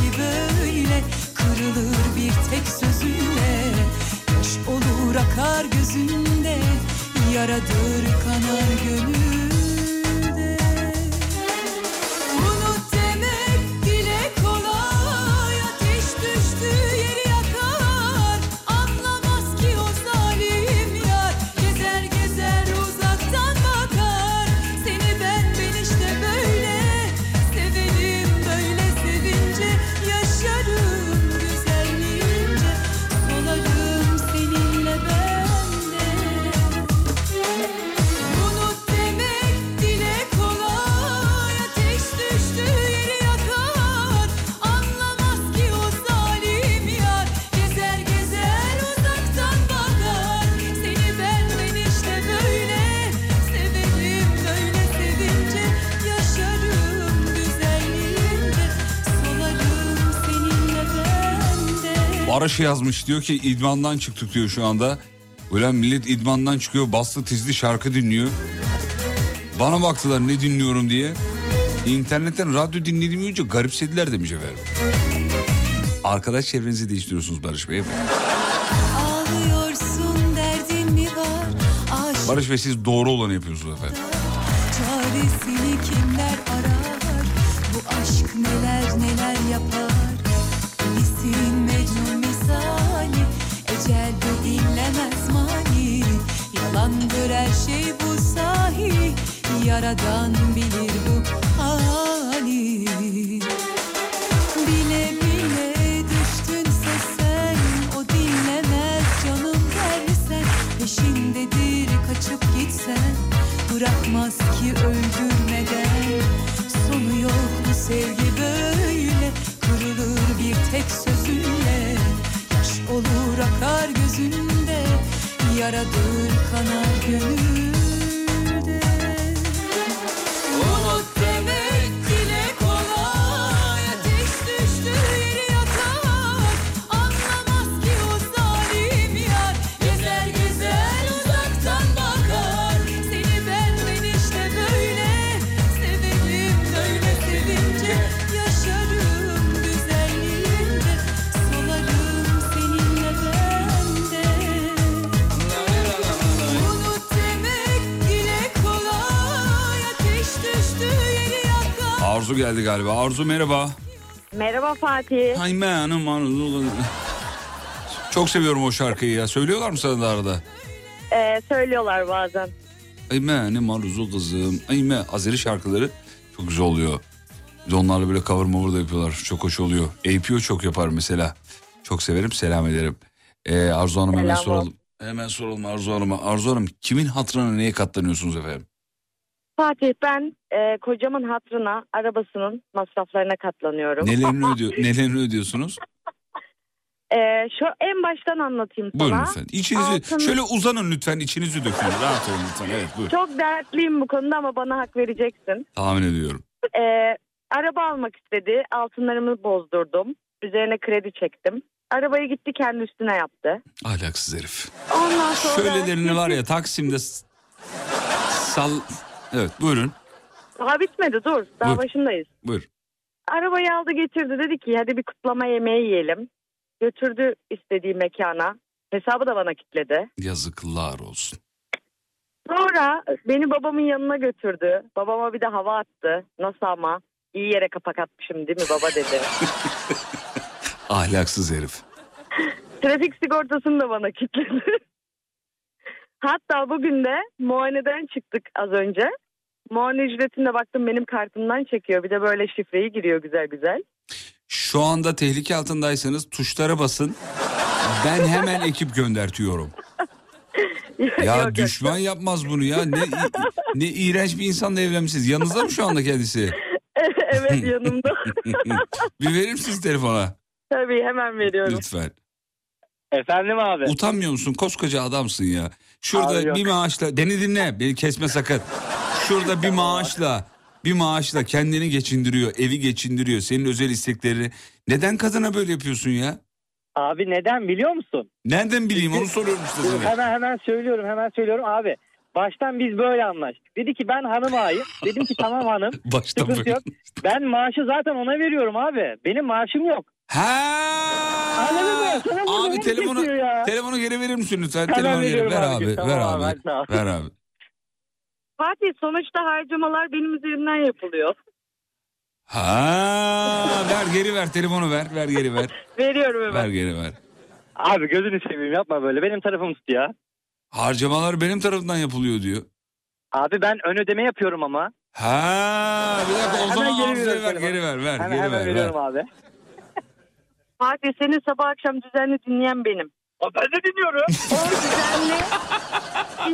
akar gözünde Yaradır kanar gönülde Barış yazmış diyor ki idmandan çıktık diyor şu anda. Ulan millet idmandan çıkıyor bastı tizli şarkı dinliyor. Bana baktılar ne dinliyorum diye. İnternetten radyo dinlediğimi önce garipsediler demiş efendim. Arkadaş çevrenizi değiştiriyorsunuz Barış Bey. Barış Bey siz doğru olanı yapıyorsunuz efendim. çaresini Yaradan bilir bu hali? Bile bile düştünse sen O dinlemez canım dersen Peşindedir kaçıp gitsen Bırakmaz ki öldürmeden. Sonu yok bu sevgi böyle Kırılır bir tek sözünle. Yaş olur akar gözünde Yaradır kanar gönülde Arzu geldi galiba. Arzu merhaba. Merhaba Fatih. Ay hanım Arzu. Çok seviyorum o şarkıyı ya. Söylüyorlar mı sana da arada? Ee, söylüyorlar bazen. Ay benim Arzu kızım. Ay me Azeri şarkıları çok güzel oluyor. De onlarla böyle cover mover da yapıyorlar. Çok hoş oluyor. APO çok yapar mesela. Çok severim selam ederim. Ee, Arzu Hanım hemen Selam soralım. Hemen soralım Arzu Hanım'a. Arzu Hanım kimin hatırına neye katlanıyorsunuz efendim? Fatih ben e, kocamın hatrına arabasının masraflarına katlanıyorum. Nelerini, ödüyor, <laughs> nelerini ödüyorsunuz? E, şu en baştan anlatayım sana. Buyurun lütfen. İçinizi, Altın- şöyle uzanın lütfen içinizi dökün. Rahat olun lütfen. Evet buyurun. Çok dertliyim bu konuda ama bana hak vereceksin. Tahmin ediyorum. E, araba almak istedi. Altınlarımı bozdurdum. Üzerine kredi çektim. Arabayı gitti kendi üstüne yaptı. Ahlaksız herif. Ondan sonra... Şöylelerini var ya Taksim'de sal... Evet buyurun. Daha bitmedi dur. Daha Buyur. başındayız. Buyur. Arabayı aldı getirdi dedi ki hadi bir kutlama yemeği yiyelim. Götürdü istediği mekana. Hesabı da bana kitledi. Yazıklar olsun. Sonra beni babamın yanına götürdü. Babama bir de hava attı. Nasıl ama? İyi yere kapak atmışım değil mi baba dedi. <laughs> Ahlaksız herif. Trafik sigortasını da bana kitledi. <laughs> Hatta bugün de muayeneden çıktık az önce. Muayene ücretine baktım benim kartımdan çekiyor. Bir de böyle şifreyi giriyor güzel güzel. Şu anda tehlike altındaysanız tuşlara basın. Ben hemen <laughs> ekip göndertiyorum. Ya Yok, yok. düşman yapmaz bunu ya. Ne ne iğrenç bir insanla evlenmişsiniz. Yanınızda mı şu anda kendisi? <laughs> evet <laughs> yanımda. bir verir misiniz telefona? Tabii hemen veriyorum. Lütfen. Efendim abi. Utanmıyor musun? Koskoca adamsın ya. Şurada Abi yok. bir maaşla beni dinle beni kesme sakın. Şurada bir maaşla bir maaşla kendini geçindiriyor, evi geçindiriyor, senin özel isteklerini. Neden kadına böyle yapıyorsun ya? Abi neden biliyor musun? Nereden bileyim onu soruyorum işte sana. Hemen hemen söylüyorum hemen söylüyorum abi. Baştan biz böyle anlaştık. Dedi ki ben hanım ağayım. Dedim ki tamam hanım. <laughs> Baştan böyle. yok. Ben maaşı zaten ona veriyorum abi. Benim maaşım yok. Ha. Abi telefonu telefonu geri verir misin lütfen? Hemen telefonu geri ver abi. Tamam ver abi, abi. Ver abi. Fatih sonuçta harcamalar benim üzerimden yapılıyor. Ha ver geri ver telefonu ver ver geri ver. <laughs> Veriyorum hemen. Ver geri ver. Abi gözünü seveyim yapma böyle. Benim tarafım tut ya. Harcamalar benim tarafından yapılıyor diyor. Abi ben ön ödeme yapıyorum ama. Ha bir dakika o Hemen zaman geri ver telefonu. geri ver ver Hemen, geri hemen ver. ver. veriyorum abi. Fatih senin sabah akşam düzenli dinleyen benim. Ben de dinliyorum. <laughs> O düzenli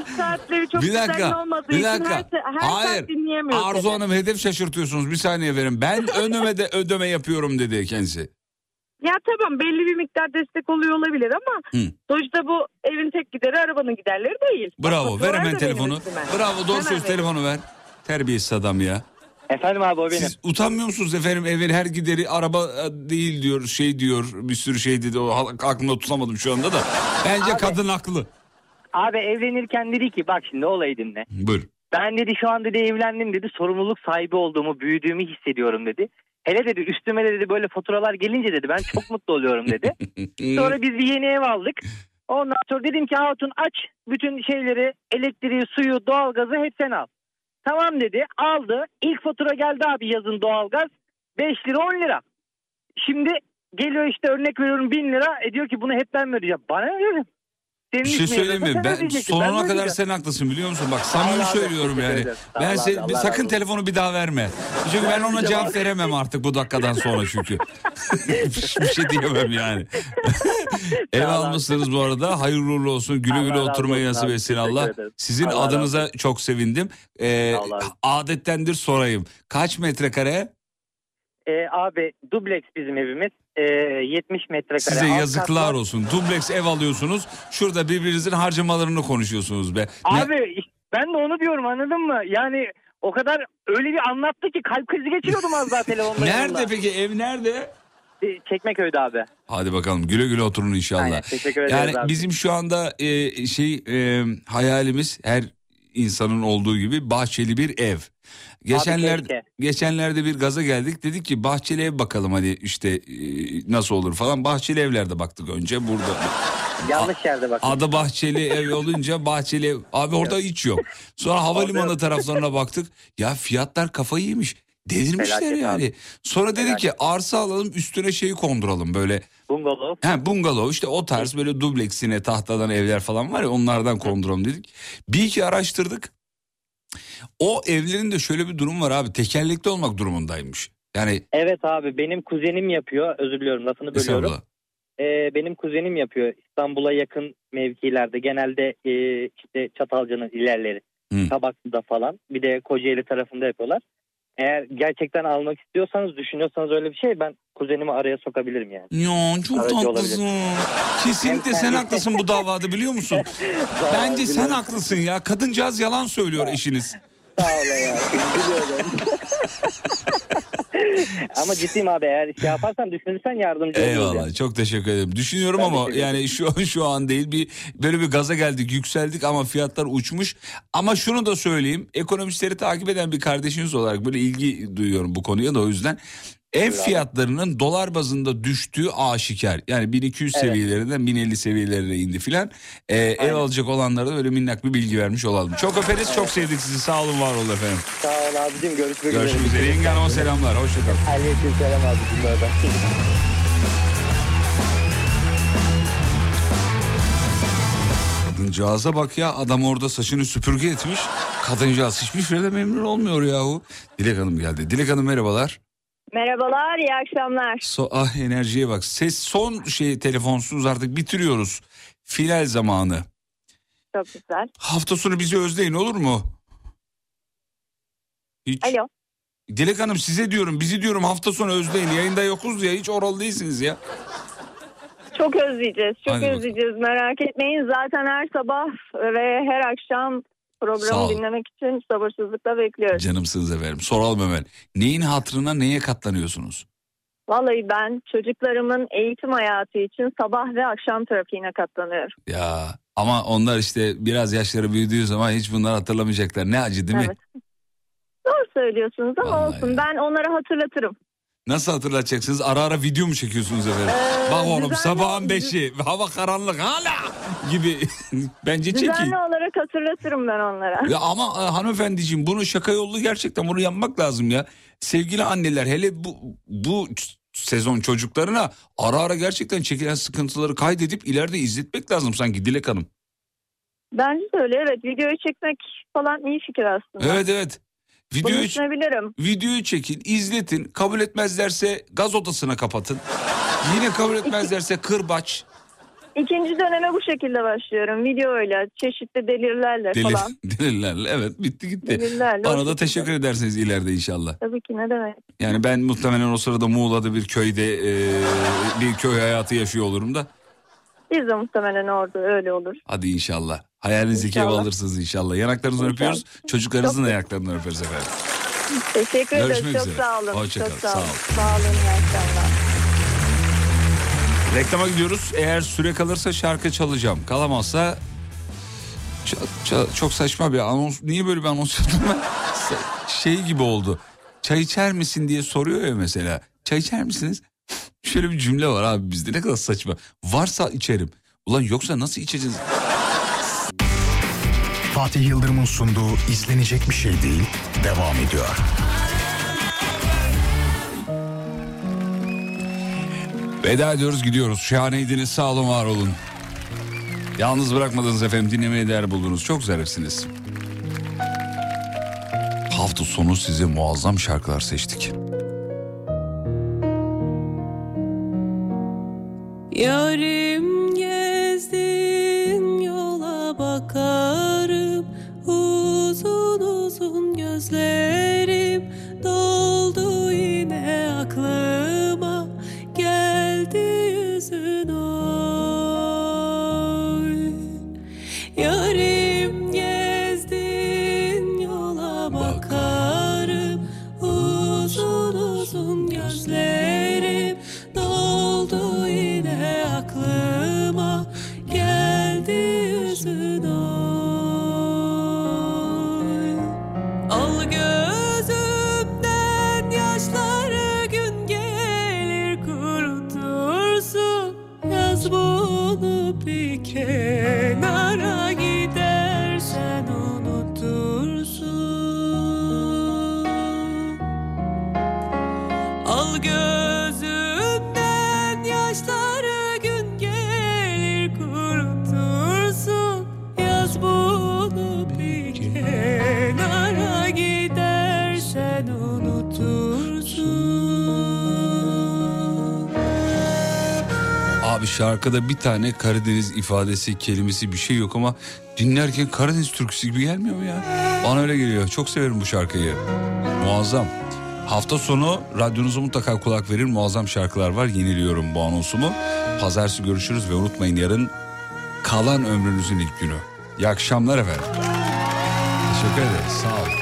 iş saatleri çok Bir düzenli dakika, olmadığı bir için dakika. her, her Hayır. saat dinleyemiyoruz. Arzu. Hanım hedef şaşırtıyorsunuz. Bir saniye verin. Ben <laughs> önüme de ödeme yapıyorum dedi kendisi. Ya tamam belli bir miktar destek oluyor olabilir ama Hı. sonuçta bu evin tek gideri arabanın giderleri değil. Bravo. Bak, Ver hemen telefonu. Bravo. Doğru Hemen söz telefonu ver. Terbiyesiz adam ya. Efendim abi o benim. Siz utanmıyor musunuz efendim evin her gideri araba e, değil diyor şey diyor bir sürü şey dedi o aklımda tutamadım şu anda da. Bence Abi. kadın haklı. Abi evlenirken dedi ki bak şimdi olayı dinle. Buyur. Ben dedi şu an dedi evlendim dedi sorumluluk sahibi olduğumu büyüdüğümü hissediyorum dedi. Hele dedi üstüme de dedi böyle faturalar gelince dedi ben çok mutlu oluyorum dedi. <laughs> Sonra biz bir yeni ev aldık. Ondan sonra dedim ki Hatun aç bütün şeyleri elektriği, suyu, doğalgazı hep sen al. Tamam dedi aldı. İlk fatura geldi abi yazın doğalgaz 5 lira 10 lira. Şimdi geliyor işte örnek veriyorum 1000 lira. E diyor ki bunu hep ben mi ödeyeceğim? Bana ne dedim. Bir şey söyleyeyim mi? Ben ben sonuna mi kadar sen haklısın biliyor musun? Bak samimi Allah söylüyorum yani. Ben sen, Allah sakın olsun. telefonu bir daha verme. Çünkü ben ona cevap veremem artık bu dakikadan sonra çünkü. <laughs> <laughs> bir şey diyemem yani. <laughs> Ev almışsınız bu arada. Hayırlı uğurlu olsun. Güle güle Allah oturmayı nasip etsin Allah. Sizin Allah adınıza çok sevindim. Ee, adettendir sorayım. Kaç metrekare? Ee, abi dubleks bizim evimiz. Ee, 70 metrekare. Size Alt yazıklar kat var. olsun. Dubleks ev alıyorsunuz. Şurada birbirinizin harcamalarını konuşuyorsunuz be. Ne- Abi ben de onu diyorum anladın mı? Yani o kadar öyle bir anlattı ki kalp krizi geçiriyordum az daha telefonda. Nerede peki ev nerede? Ee, Çekmeköy'de abi. Hadi bakalım güle güle oturun inşallah. Aynen, teşekkür ederiz yani abi. bizim şu anda e, şey e, hayalimiz her insanın olduğu gibi bahçeli bir ev. Geçenler keşke. geçenlerde bir gaza geldik dedik ki bahçeli ev bakalım hadi işte e, nasıl olur falan. Bahçeli evlerde baktık önce burada. <laughs> Yanlış yerde bak. Adı bahçeli ev olunca bahçeli ev. Abi orada hiç yok. Sonra havalimanı taraflarına baktık. Ya fiyatlar kafayı yemiş. Delirmişler Felaket yani. Sonra dedik ki arsa alalım üstüne şeyi konduralım böyle. Bungalov. He bungalov işte o tarz böyle dubleksine tahtadan evler falan var ya onlardan konduralım dedik. Bir iki araştırdık. O evlerin de şöyle bir durum var abi tekerlekli olmak durumundaymış. Yani Evet abi benim kuzenim yapıyor. Özür diliyorum lafını bölüyorum. Estağfurullah. Ee, benim kuzenim yapıyor. İstanbul'a yakın mevkilerde. Genelde e, işte Çatalca'nın ilerleri. Hı. Tabaklı'da falan. Bir de Kocaeli tarafında yapıyorlar. Eğer gerçekten almak istiyorsanız, düşünüyorsanız öyle bir şey ben kuzenimi araya sokabilirim yani. Ya çok Aracı tatlısın. olabilir. Kesinlikle sen haklısın bu davada biliyor musun? <laughs> Bence sen haklısın ya. Kadıncağız yalan söylüyor eşiniz. Sağ ol ya. <laughs> <laughs> Ama ciddiyim abi eğer şey yaparsan düşünürsen yardımcı oluruz. Eyvallah yani. çok teşekkür ederim. Düşünüyorum Ben ama yani şu şu an değil bir böyle bir gaza geldik yükseldik ama fiyatlar uçmuş. Ama şunu da söyleyeyim ekonomistleri takip eden bir kardeşiniz olarak böyle ilgi duyuyorum bu konuya da o yüzden. Ev fiyatlarının dolar bazında düştüğü aşikar. Yani 1200 Evet. seviyelerinden 1050 seviyelerine indi filan. Ee, ev alacak olanlara da böyle minnak bir bilgi vermiş olalım. Çok öperiz, çok sevdik sizi. Sağ olun, var olun efendim. Sağ ol abicim görüşmek üzere. Görüşmek üzere. Yenge Hanım'a selamlar. Hoşçakalın. Aleyküm selam abicim. Bay. Kadıncağıza bak ya adam orada saçını süpürge etmiş. Kadıncağız hiçbir şeyle memnun olmuyor yahu. Dilek Hanım geldi. Dilek Hanım merhabalar. Merhabalar, iyi akşamlar. So, ah enerjiye bak. Ses son şey telefonsuz artık bitiriyoruz. Final zamanı. Çok güzel. Hafta sonu bizi özleyin olur mu? Hiç. Alo. Dilek Hanım size diyorum bizi diyorum hafta sonu özleyin. Yayında yokuz ya hiç oralı değilsiniz ya. Çok özleyeceğiz, çok Hadi bakalım. özleyeceğiz. Merak etmeyin. Zaten her sabah ve her akşam programı dinlemek için sabırsızlıkla bekliyoruz. Canımsınız efendim. Soralım hemen. Neyin hatırına neye katlanıyorsunuz? Vallahi ben çocuklarımın eğitim hayatı için sabah ve akşam trafiğine katlanıyorum. Ya ama onlar işte biraz yaşları büyüdüğü zaman hiç bunları hatırlamayacaklar. Ne acı değil mi? Evet. Doğru söylüyorsunuz ama Vallahi olsun. Ben onlara hatırlatırım. Nasıl hatırlatacaksınız? Ara ara video mu çekiyorsunuz efendim? Ee, Bak oğlum sabahın beşi hava karanlık hala gibi. <laughs> Bence çekin. Düzenli olarak hatırlatırım ben onlara. Ya ama e, hanımefendiciğim bunu şaka yollu gerçekten bunu yapmak lazım ya. Sevgili anneler hele bu bu sezon çocuklarına ara ara gerçekten çekilen sıkıntıları kaydedip ileride izletmek lazım sanki Dilek Hanım. Bence de öyle evet. Videoyu çekmek falan iyi fikir aslında. Evet evet. Videoyu, videoyu çekin, izletin. Kabul etmezlerse gaz odasına kapatın. Yine kabul etmezlerse kırbaç. İkinci döneme bu şekilde başlıyorum. Video öyle çeşitli delirlerle Deli, falan. <laughs> delillerle evet bitti gitti. Delillerle o Bana da teşekkür edersiniz ileride inşallah. Tabii ki ne demek. Yani ben muhtemelen o sırada Muğla'da bir köyde e, bir köy hayatı yaşıyor olurum da. Biz de muhtemelen orada öyle olur. Hadi inşallah. Hayalinizdeki ev alırsınız inşallah. Yanaklarınızdan İnşallah. öpüyoruz. Çocuklarınızın da yanaklarından öperiz efendim. Teşekkür. Görüşmek Çok üzere. sağ olun. Hoşça Çok sağ sağ olun. ol. Sağ olun. Reklama gidiyoruz. Eğer süre kalırsa şarkı çalacağım. Kalamazsa çok saçma bir anons. Niye böyle bir anons yaptım ben? <laughs> Şey gibi oldu. çay içer misin diye soruyor ya mesela. Çay içer misiniz? <laughs> Şöyle bir cümle var abi bizde ne kadar saçma. Varsa içerim. Ulan yoksa nasıl içeceğiz? Fatih Yıldırım'ın sunduğu izlenecek bir şey değil devam ediyor. Veda ediyoruz gidiyoruz. Şahaneydiniz sağ olun var olun. Yalnız bırakmadınız efendim dinlemeye değer buldunuz. Çok zarifsiniz. Hafta sonu size muazzam şarkılar seçtik. Yarim gezdin Uzun gözlerim doldu yine aklıma şarkıda bir tane Karadeniz ifadesi, kelimesi bir şey yok ama dinlerken Karadeniz türküsü gibi gelmiyor mu ya? Bana öyle geliyor. Çok severim bu şarkıyı. Muazzam. Hafta sonu radyonuza mutlaka kulak verin. Muazzam şarkılar var. Yeniliyorum bu anonsumu. Pazartesi görüşürüz ve unutmayın yarın kalan ömrünüzün ilk günü. İyi akşamlar efendim. Teşekkür ederiz. Sağ olun.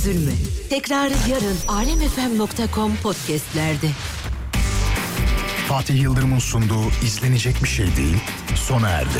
Üzülme. Tekrarı yarın alemfm.com podcastlerde. Fatih Yıldırım'ın sunduğu izlenecek bir şey değil sona erdi.